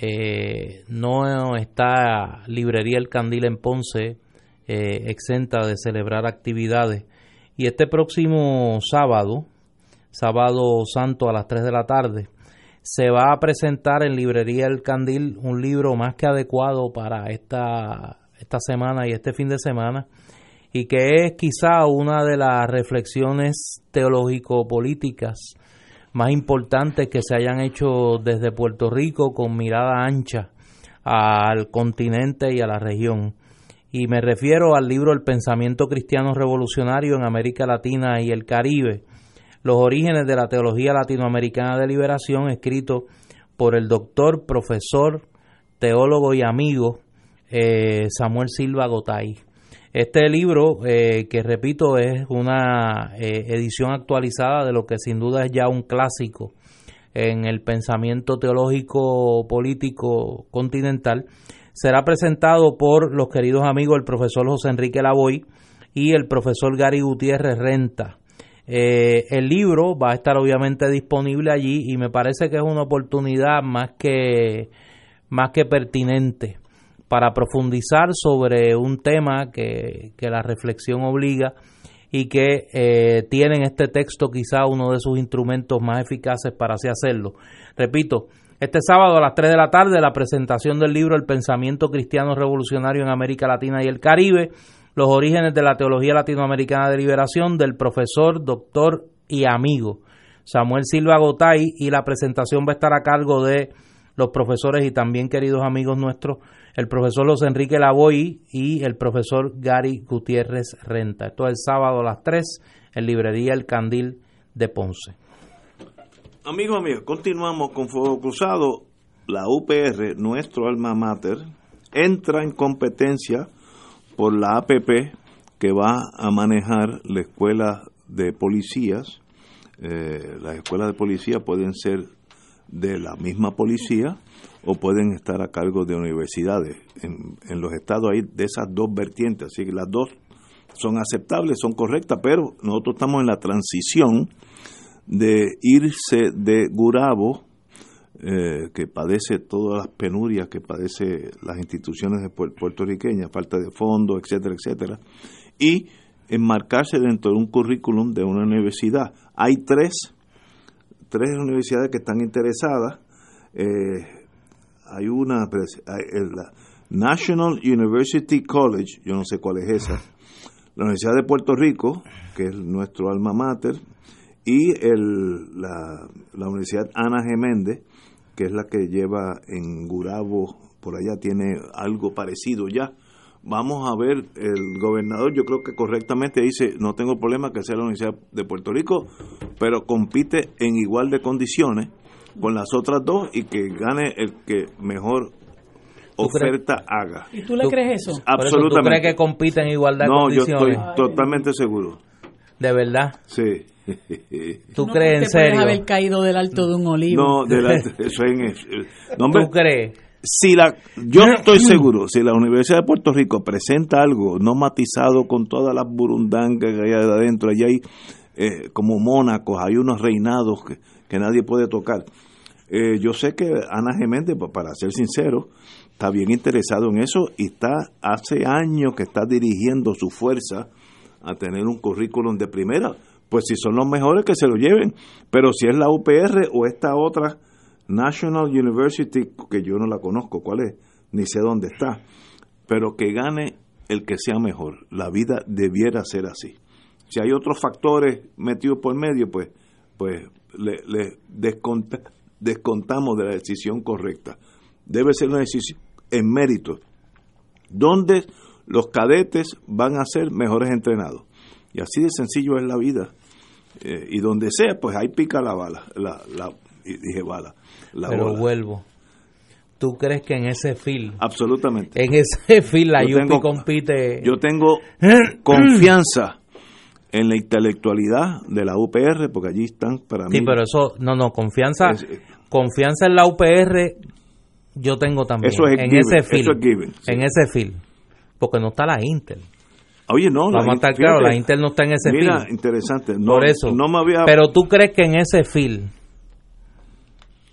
eh, no está Librería El Candil en Ponce eh, exenta de celebrar actividades. Y este próximo sábado, sábado santo a las 3 de la tarde, se va a presentar en Librería El Candil un libro más que adecuado para esta, esta semana y este fin de semana, y que es quizá una de las reflexiones teológico-políticas más importantes que se hayan hecho desde Puerto Rico con mirada ancha al continente y a la región. Y me refiero al libro El pensamiento cristiano revolucionario en América Latina y el Caribe, los orígenes de la teología latinoamericana de liberación, escrito por el doctor, profesor, teólogo y amigo eh, Samuel Silva Gotay. Este libro, eh, que repito, es una eh, edición actualizada de lo que sin duda es ya un clásico en el pensamiento teológico político continental, será presentado por los queridos amigos el profesor José Enrique Lavoy y el profesor Gary Gutiérrez Renta. Eh, el libro va a estar obviamente disponible allí y me parece que es una oportunidad más que, más que pertinente para profundizar sobre un tema que, la reflexión obliga y que eh, tiene en este texto quizá uno de sus instrumentos más eficaces para así hacerlo. Repito, Este sábado a las 3 de la tarde, la presentación del libro El pensamiento cristiano revolucionario en América Latina y el Caribe, los orígenes de la teología latinoamericana de liberación del profesor, doctor y amigo Samuel Silva Gotay y la presentación va a estar a cargo de los profesores y también queridos amigos nuestros, el profesor Los Enrique Lavoy y el profesor Gary Gutiérrez Renta. Esto es el sábado a las 3 en Librería El Candil de Ponce. Amigos míos, continuamos con Fuego Cruzado. La UPR, nuestro alma mater, entra en competencia por la APP que va a manejar la escuela de policías. Eh, las escuelas de policía pueden ser de la misma policía o pueden estar a cargo de universidades. En, los estados hay de esas dos vertientes, así que las dos son aceptables, son correctas, pero nosotros estamos en la transición de irse de Gurabo, eh, que padece todas las penurias que padece las instituciones de puertorriqueñas, falta de fondos, etcétera, etcétera, y enmarcarse dentro de un currículum de una universidad. Hay tres, tres universidades que están interesadas. Eh, hay una, la National University College, yo no sé cuál es esa, la Universidad de Puerto Rico, que es nuestro alma mater, y el, la, la Universidad Ana Geméndez, que es la que lleva en Gurabo, por allá tiene algo parecido ya. Vamos a ver, el gobernador yo creo que correctamente dice, no tengo problema que sea la Universidad de Puerto Rico, pero compite en igual de condiciones con las otras dos y que gane el que mejor oferta haga. ¿Y tú le crees eso? Absolutamente. ¿Tú crees que compiten en igualdad de condiciones? No, yo estoy totalmente seguro. ¿De verdad? Sí. ¿Tú crees en serio? haber caído del alto de un olivo. No, del alto, eso es no, ¿Tú crees? Si la, yo estoy seguro, si la Universidad de Puerto Rico presenta algo no matizado con todas las burundangas que hay adentro, allá hay eh, como Mónaco, hay unos reinados que, que nadie puede tocar. Eh, yo sé que Ana Geméndez, para ser sincero, está bien interesado en eso y está hace años que está dirigiendo su fuerza a tener un currículum de primera pues si son los mejores que se lo lleven. Pero si es la UPR o esta otra National University, que yo no la conozco, ¿cuál es? Ni sé dónde está. Pero que gane el que sea mejor. La vida debiera ser así. Si hay otros factores metidos por medio, pues, pues le, descontamos de la decisión correcta. Debe ser una decisión en mérito, donde los cadetes van a ser mejores entrenados. Y así de sencillo es la vida. Eh, y donde sea, pues ahí pica la bala, la, la dije bala. La Pero vuelvo. ¿Tú crees que en ese film? Absolutamente. En ese film la Yupi compite. Yo tengo confianza en la intelectualidad de la UPR, porque allí están para mí. Sí, pero eso, no, no, confianza, confianza en la UPR yo tengo también. Eso es en ese film. Eso es given, En ese film. Porque no está la Intel. Oye, no. Vamos a estar claro, la Intel no está en ese mira, interesante. No, Por eso. No me había... Pero tú crees que en ese film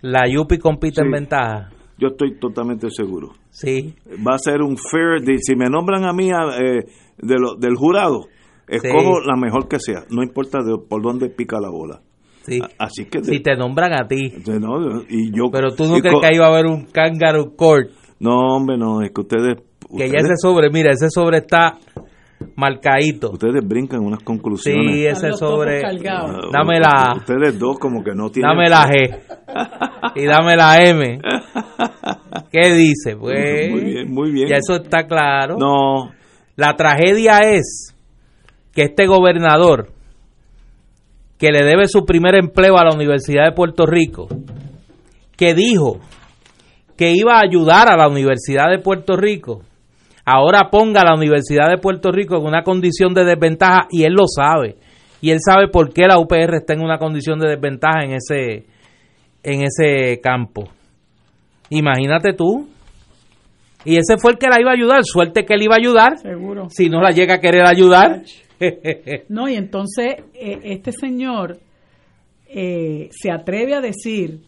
la Yupi compite en ventaja. Yo estoy totalmente seguro. Sí. Va a ser un fair deal. Si me nombran a mí eh, de lo, del jurado, escojo la mejor que sea. No importa de, por dónde pica la bola. Sí. Así que si te nombran a ti. y yo, Pero tú no crees que ahí va a haber un kangaroo court. No, hombre, no. Es que ustedes... Que ya ese sobre, mira, ese sobre está marcadito. Ustedes brincan unas conclusiones. Sí, ese sobre. Uh, dame la. Ustedes dos como que no tienen. Dame la G. y dame la M. ¿Qué dice? Pues. Muy bien, muy bien. Ya eso está claro. No. La tragedia es que este gobernador, que le debe su primer empleo a la Universidad de Puerto Rico, que dijo que iba a ayudar a la Universidad de Puerto Rico, ahora ponga a la Universidad de Puerto Rico en una condición de desventaja y él lo sabe. Y él sabe por qué la UPR está en una condición de desventaja en ese, en ese campo. Imagínate tú. Y ese fue el que la iba a ayudar. Suerte que él iba a ayudar. Seguro. Si no la llega a querer ayudar. no, y entonces eh, este señor eh, se atreve a decir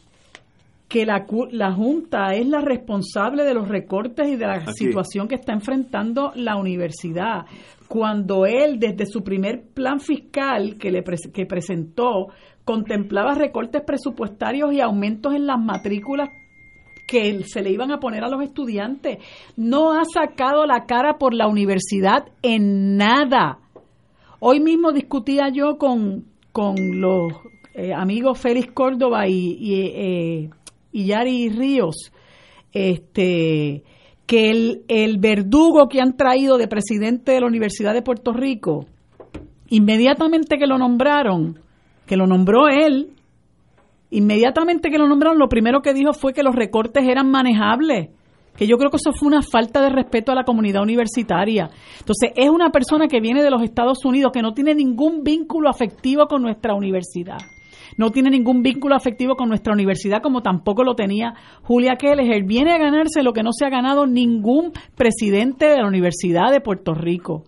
que la, la Junta es la responsable de los recortes y de la situación que está enfrentando la universidad. Cuando él, desde su primer plan fiscal que, le que presentó, contemplaba recortes presupuestarios y aumentos en las matrículas que se le iban a poner a los estudiantes. No ha sacado la cara por la universidad en nada. Hoy mismo discutía yo con, con los eh, amigos Félix Córdoba y, eh, y Yari Ríos, este, que el, el verdugo que han traído de presidente de la Universidad de Puerto Rico, inmediatamente que lo nombraron, que lo nombró él, inmediatamente que lo nombraron, lo primero que dijo fue que los recortes eran manejables, que yo creo que eso fue una falta de respeto a la comunidad universitaria. Entonces, es una persona que viene de los Estados Unidos, que no tiene ningún vínculo afectivo con nuestra universidad. No tiene ningún vínculo afectivo con nuestra universidad, como tampoco lo tenía Julia Kelleher. Viene a ganarse lo que no se ha ganado ningún presidente de la Universidad de Puerto Rico.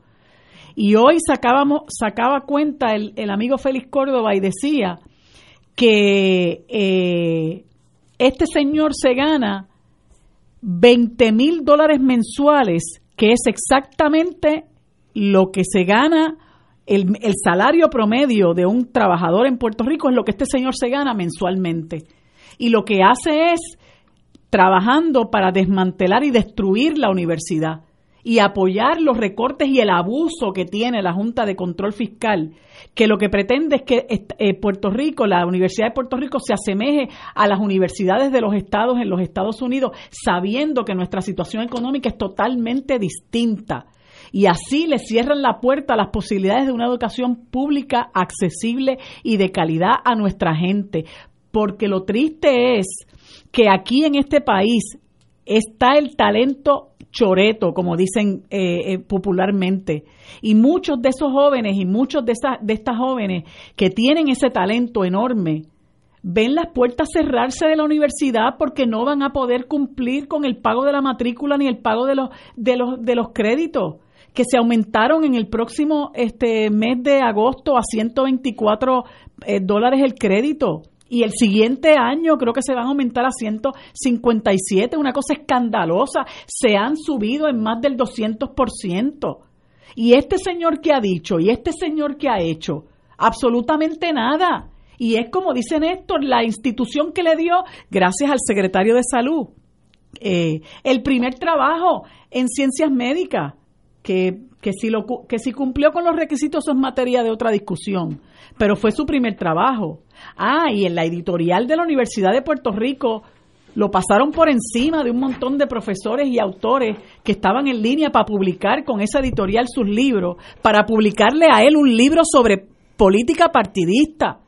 Y hoy sacábamos, sacaba cuenta el, el amigo Félix Córdoba y decía que eh, este señor se gana 20 mil dólares mensuales, que es exactamente lo que se gana, el, el, salario promedio de un trabajador en Puerto Rico es lo que este señor se gana mensualmente. Y lo que hace es trabajando para desmantelar y destruir la universidad y apoyar los recortes y el abuso que tiene la Junta de Control Fiscal, que lo que pretende es que eh, Puerto Rico, la Universidad de Puerto Rico, se asemeje a las universidades de los estados en los Estados Unidos, sabiendo que nuestra situación económica es totalmente distinta. Y así le cierran la puerta a las posibilidades de una educación pública accesible y de calidad a nuestra gente. Porque lo triste es que aquí en este país está el talento choreto, como dicen eh, eh, popularmente. Y muchos de esos jóvenes y muchos de, esas, de estas jóvenes que tienen ese talento enorme, ven las puertas cerrarse de la universidad porque no van a poder cumplir con el pago de la matrícula ni el pago de los, de los, de los créditos que se aumentaron en el próximo este mes de agosto a 124 eh, dólares el crédito y el siguiente año creo que se van a aumentar a 157, una cosa escandalosa, se han subido en más del 200%. Y este señor que ha dicho y este señor que ha hecho, absolutamente nada. Y es como dice Néstor, la institución que le dio, gracias al secretario de salud, eh, el primer trabajo en ciencias médicas, que, que, si lo, que si cumplió con los requisitos es materia de otra discusión, pero fue su primer trabajo. Ah, y en la editorial de la Universidad de Puerto Rico lo pasaron por encima de un montón de profesores y autores que estaban en línea para publicar con esa editorial sus libros, para publicarle a él un libro sobre política partidista.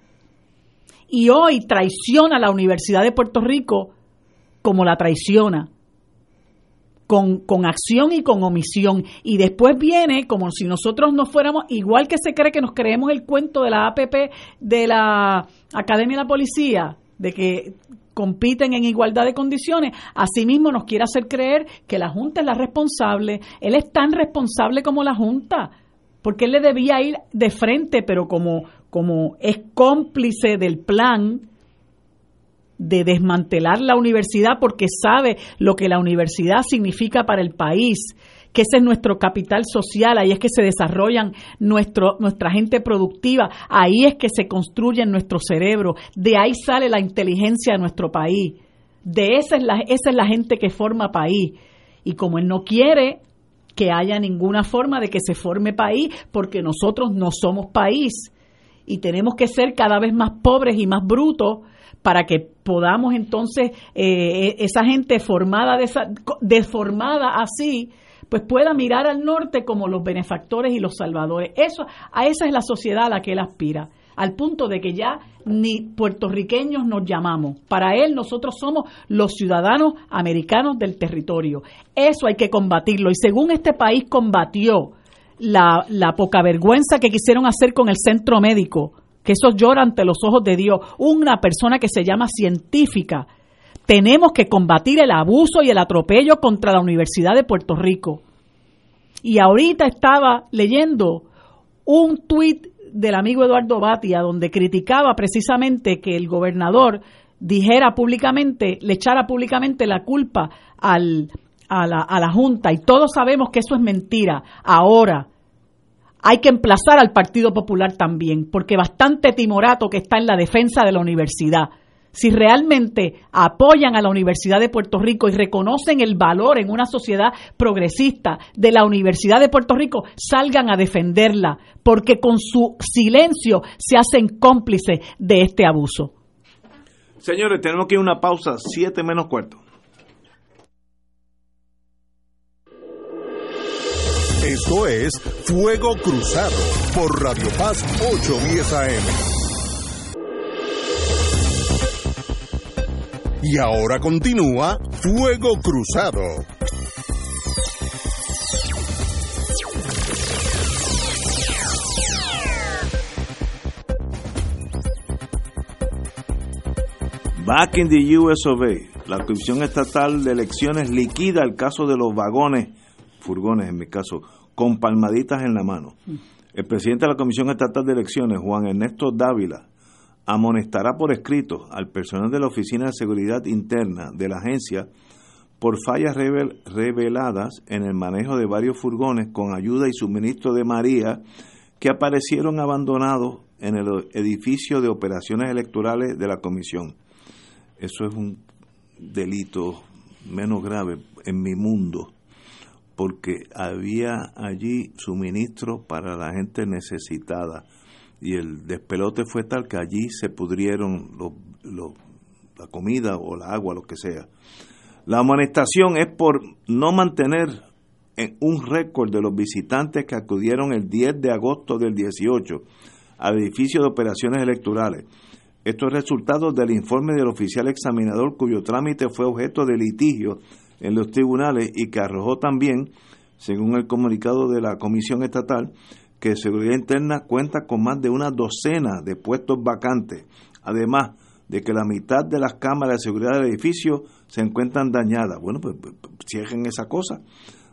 Y hoy traiciona a la Universidad de Puerto Rico como la traiciona con, con, acción y con omisión. Y después viene como si nosotros no fuéramos, igual que se cree que nos creemos el cuento de la APP de la Academia de la Policía, de que compiten en igualdad de condiciones, asimismo nos quiere hacer creer que la Junta es la responsable. Él es tan responsable como la Junta, porque él le debía ir de frente, pero como, como es cómplice del plan, de desmantelar la universidad porque sabe lo que la universidad significa para el país, que ese es nuestro capital social, ahí es que se desarrollan nuestro, nuestra gente productiva, ahí es que se construye nuestro cerebro, de ahí sale la inteligencia de nuestro país, de esa es la, esa es la gente que forma país. Y como él no quiere que haya ninguna forma de que se forme país, porque nosotros no somos país y tenemos que ser cada vez más pobres y más brutos, para que podamos entonces, eh, esa gente formada, de deformada así, pues pueda mirar al norte como los benefactores y los salvadores. Eso, a esa es la sociedad a la que él aspira, al punto de que ya ni puertorriqueños nos llamamos. Para él nosotros somos los ciudadanos americanos del territorio. Eso hay que combatirlo. Y según este país combatió la, la poca vergüenza que quisieron hacer con el centro médico, que eso llora ante los ojos de Dios, una persona que se llama científica. Tenemos que combatir el abuso y el atropello contra la Universidad de Puerto Rico. Y ahorita estaba leyendo un tuit del amigo Eduardo Batia donde criticaba precisamente que el gobernador dijera públicamente, le echara públicamente la culpa al, a, la, a la Junta. Y todos sabemos que eso es mentira. Ahora, hay que emplazar al Partido Popular también, porque bastante timorato que está en la defensa de la universidad. si realmente apoyan a la Universidad de Puerto Rico y reconocen el valor en una sociedad progresista de la Universidad de Puerto Rico, salgan a defenderla, porque con su silencio se hacen cómplices de este abuso. Señores, tenemos que ir a una pausa, siete menos cuarto. Esto es Fuego Cruzado por Radio Paz 810 AM. Y ahora continúa Fuego Cruzado. Back in the US of A, la Comisión Estatal de Elecciones liquida el caso de los vagones, furgones en mi caso, con palmaditas en la mano. El presidente de la Comisión Estatal de Elecciones, Juan Ernesto Dávila, amonestará por escrito al personal de la Oficina de Seguridad Interna de la agencia por fallas reveladas en el manejo de varios furgones con ayuda y suministro de María que aparecieron abandonados en el edificio de operaciones electorales de la comisión. Eso es un delito menos grave en mi mundo, porque había allí suministro para la gente necesitada y el despelote fue tal que allí se pudrieron la comida o la agua, lo que sea. La amonestación es por no mantener un récord de los visitantes que acudieron el 10 de agosto del 18 al edificio de operaciones electorales. Esto es resultado del informe del oficial examinador cuyo trámite fue objeto de litigio en los tribunales y que arrojó también, según el comunicado de la Comisión Estatal, que Seguridad Interna cuenta con más de una docena de puestos vacantes, además de que la mitad de las cámaras de seguridad del edificio se encuentran dañadas. Bueno, pues, pues, pues cierren esa cosa.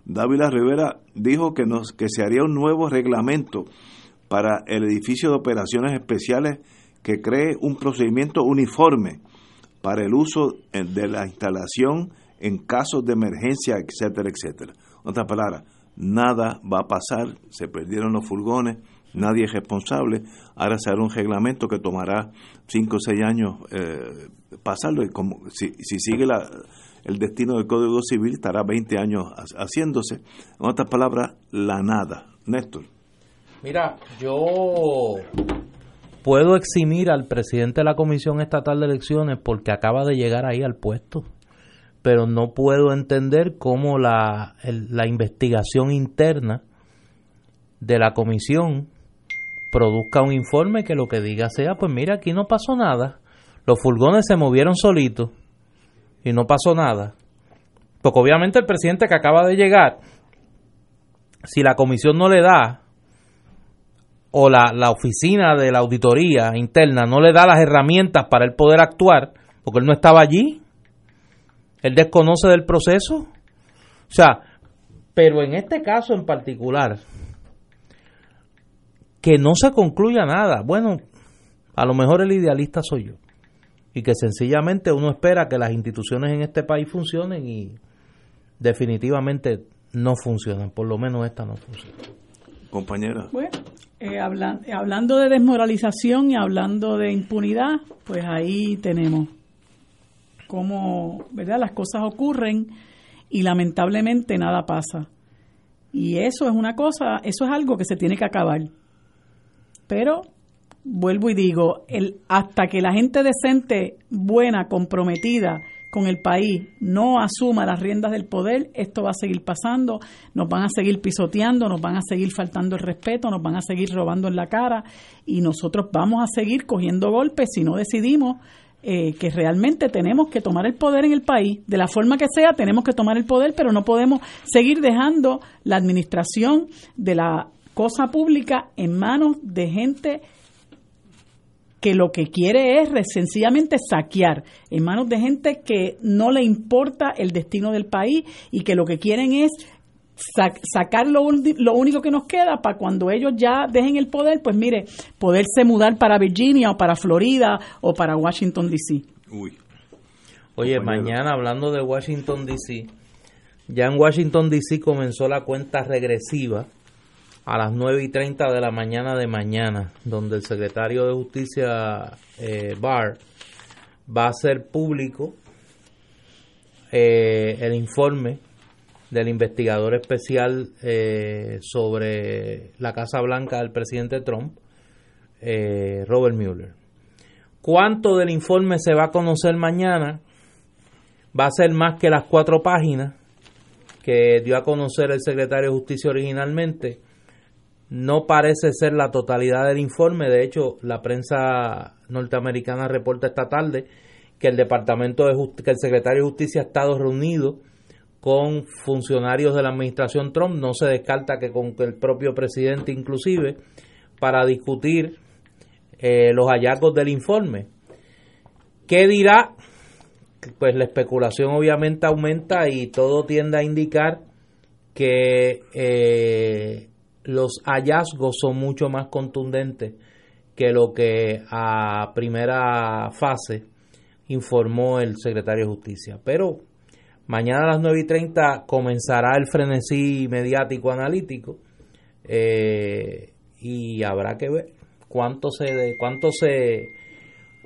Dávila Rivera dijo que, nos, que se haría un nuevo reglamento para el edificio de operaciones especiales que cree un procedimiento uniforme para el uso de la instalación en casos de emergencia, etcétera, etcétera. En otras palabras, nada va a pasar, se perdieron los furgones, nadie es responsable, ahora se hará un reglamento que tomará 5 o 6 años eh, pasarlo y como si, si sigue la, el destino del Código Civil estará 20 años haciéndose. En otras palabras, la nada. Néstor. Mira, yo puedo eximir al presidente de la Comisión Estatal de Elecciones porque acaba de llegar ahí al puesto pero no puedo entender cómo la, la investigación interna de la comisión produzca un informe que lo que diga sea, pues mira, aquí no pasó nada, los furgones se movieron solitos y no pasó nada. Porque obviamente el presidente que acaba de llegar, si la comisión no le da, o la, la oficina de la auditoría interna no le da las herramientas para él poder actuar, porque él no estaba allí, él desconoce del proceso. O sea, pero en este caso en particular, que no se concluya nada. Bueno, a lo mejor el idealista soy yo. Y que sencillamente uno espera que las instituciones en este país funcionen y definitivamente no funcionan. Por lo menos esta no funciona. Compañera. Bueno, eh, hablando de desmoralización y hablando de impunidad, pues ahí tenemos cómo ¿verdad? las cosas ocurren y lamentablemente nada pasa. Y eso es una cosa, eso es algo que se tiene que acabar. Pero vuelvo y digo, el, hasta que la gente decente, buena, comprometida con el país no asuma las riendas del poder, esto va a seguir pasando, nos van a seguir pisoteando, nos van a seguir faltando el respeto, nos van a seguir robando en la cara y nosotros vamos a seguir cogiendo golpes si no decidimos eh, que realmente tenemos que tomar el poder en el país, de la forma que sea, tenemos que tomar el poder, pero no podemos seguir dejando la administración de la cosa pública en manos de gente que lo que quiere es sencillamente saquear, en manos de gente que no le importa el destino del país y que lo que quieren es sacar lo, lo, único que nos queda para cuando ellos ya dejen el poder, pues mire, poderse mudar para Virginia o para Florida o para Washington, D.C. Oye, mañana hablando de Washington, D.C., ya en Washington, D.C. comenzó la cuenta regresiva a las 9 y 30 de la mañana de mañana, donde el secretario de Justicia, eh, Barr, va a ser público eh, el informe del investigador especial eh, sobre la Casa Blanca del presidente Trump, eh, Robert Mueller. ¿Cuánto del informe se va a conocer mañana? Va a ser más que las cuatro páginas que dio a conocer el secretario de Justicia originalmente. No parece ser la totalidad del informe. De hecho, la prensa norteamericana reporta esta tarde que el Departamento de que el secretario de Justicia ha estado reunido con funcionarios de la administración Trump, no se descarta que con el propio presidente inclusive, para discutir eh, los hallazgos del informe. ¿Qué dirá? Pues la especulación obviamente aumenta y todo tiende a indicar que eh, los hallazgos son mucho más contundentes que lo que a primera fase informó el secretario de Justicia. Pero mañana a las 9 y 30 comenzará el frenesí mediático analítico eh, y habrá que ver cuánto se, cuánto se,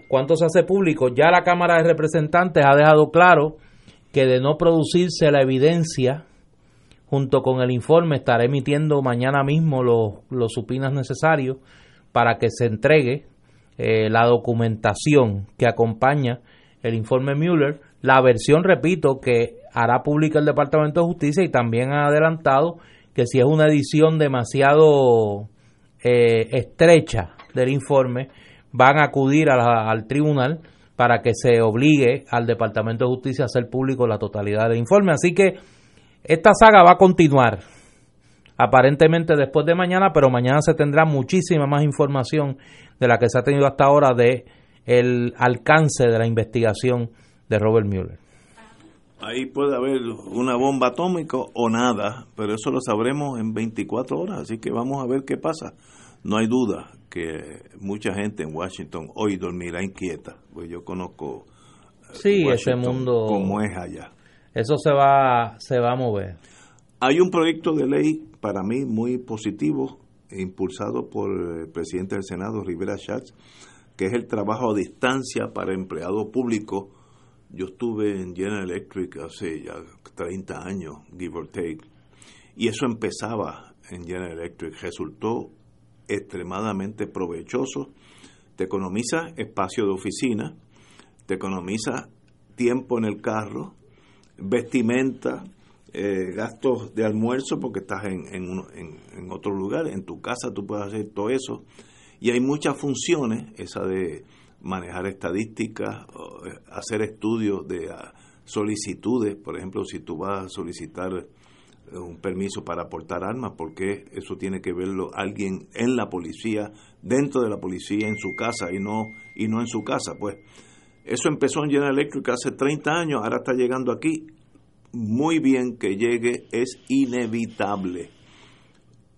cuánto se hace público. Ya la Cámara de Representantes ha dejado claro que de no producirse la evidencia junto con el informe estará emitiendo mañana mismo los, los supinas necesarios para que se entregue eh, la documentación que acompaña el informe Mueller, la versión, repito, que hará pública el Departamento de Justicia y también ha adelantado que si es una edición demasiado eh, estrecha del informe, van a acudir al tribunal para que se obligue al Departamento de Justicia a hacer público la totalidad del informe. Así que esta saga va a continuar aparentemente después de mañana, pero mañana se tendrá muchísima más información de la que se ha tenido hasta ahora de el alcance de la investigación de Robert Mueller. Ahí puede haber una bomba atómica o nada, pero eso lo sabremos en 24 horas, así que vamos a ver qué pasa. No hay duda que mucha gente en Washington hoy dormirá inquieta, pues yo conozco eh, sí, ese mundo como es allá. Eso se va se va a mover. Hay un proyecto de ley para mí muy positivo impulsado por el presidente del Senado Rivera Schatz, que es el trabajo a distancia para empleados públicos. Yo estuve en General Electric hace ya 30 años, give or take, y eso empezaba en General Electric. Resultó extremadamente provechoso. Te economiza espacio de oficina, te economiza tiempo en el carro, vestimenta, eh, gastos de almuerzo porque estás en, en, otro lugar, en tu casa tú puedes hacer todo eso. Y hay muchas funciones, esa de manejar estadísticas, eh, hacer estudios de ah, solicitudes, por ejemplo, si tú vas a solicitar un permiso para aportar armas, porque eso tiene que verlo alguien en la policía, dentro de la policía, en su casa y no, y no en su casa. Pues eso empezó en General Electric hace 30 años, ahora está llegando aquí. Muy bien que llegue, es inevitable.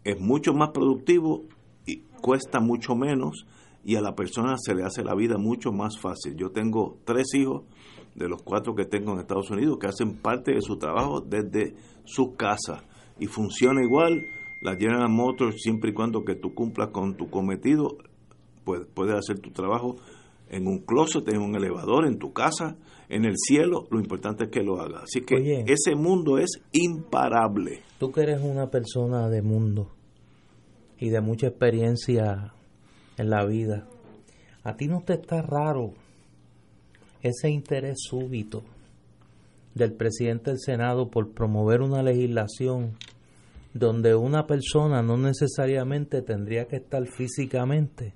Es mucho más productivo y cuesta mucho menos y a la persona se le hace la vida mucho más fácil. Yo tengo tres hijos de los cuatro que tengo en Estados Unidos que hacen parte de su trabajo desde su casa y funciona igual la General Motors siempre y cuando que tú cumplas con tu cometido puedes, puedes hacer tu trabajo en un closet, en un elevador, en tu casa, en el cielo, lo importante es que lo hagas. Así que ese mundo es imparable. Tú que eres una persona de mundo y de mucha experiencia en la vida, a ti no te está raro ese interés súbito del presidente del Senado por promover una legislación donde una persona no necesariamente tendría que estar físicamente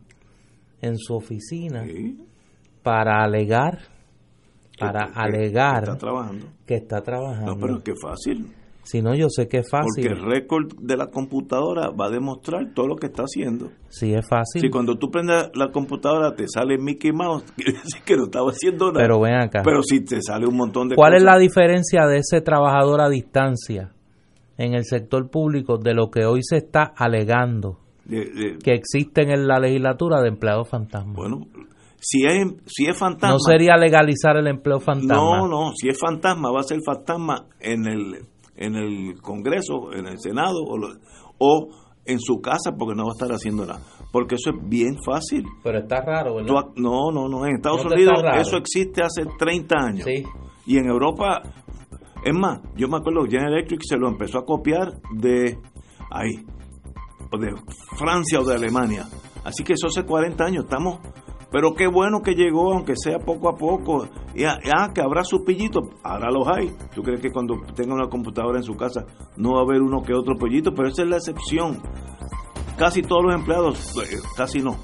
en su oficina para alegar para alegar que está trabajando. Que está trabajando. No, pero qué fácil. Si no, yo sé que es fácil. Porque el récord de la computadora va a demostrar todo lo que está haciendo. Sí, es fácil. Si cuando tú prendes la computadora te sale Mickey Mouse, quiere decir que no estaba haciendo nada. Pero ven acá. Pero si te sale un montón de ¿Cuál es la diferencia de ese trabajador a distancia en el sector público de lo que hoy se está alegando que existen en la legislatura de empleados fantasmas? Bueno, si es, si es fantasma... No sería legalizar el empleo fantasma. No, no, si es fantasma va a ser fantasma en el en el Congreso, en el Senado o, en su casa porque no va a estar haciendo nada. Porque eso es bien fácil. Pero está raro, ¿verdad? no, no, no. En Estados ¿No te Unidos eso existe hace 30 años. Sí. Y en Europa, es más, yo me acuerdo que General Electric se lo empezó a copiar de ahí, o de Francia o de Alemania. Así que eso hace 40 años, estamos, pero qué bueno que llegó, aunque sea poco a poco. Y ah, ah, que habrá sus pillitos, ahora los hay. ¿Tú crees que cuando tenga una computadora en su casa no va a haber uno que otro pollito? Pero esa es la excepción. Casi todos los empleados, eh, casi no.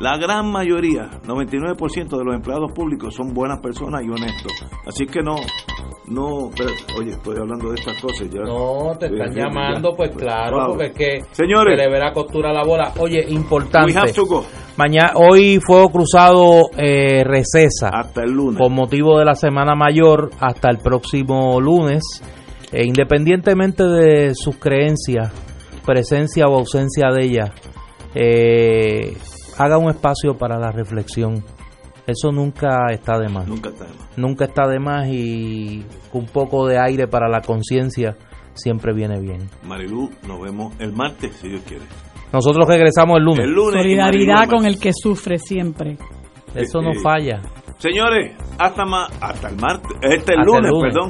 La gran mayoría, 99% de los empleados públicos son buenas personas y honestos. Así que no, no, espérate, oye, estoy hablando de estas cosas ya. No, te están Ya, llamando, ya. pues claro, porque es que Señores. se le verá costura a la bola. Oye, importante. We have to go. Mañana, hoy Fuego Cruzado eh, recesa Hasta el lunes. con motivo de la Semana Mayor hasta el próximo lunes. E independientemente de sus creencias, presencia o ausencia de ellas, eh, haga un espacio para la reflexión. Eso nunca está de más. Nunca está de más. Nunca está de más y un poco de aire para la conciencia siempre viene bien. Marilú, nos vemos el martes, si Dios quiere. Nosotros regresamos el lunes. El lunes. y Solidaridad con el que sufre siempre. Eso no falla. Señores, hasta, ma- hasta el martes, este Hasta el lunes. perdón.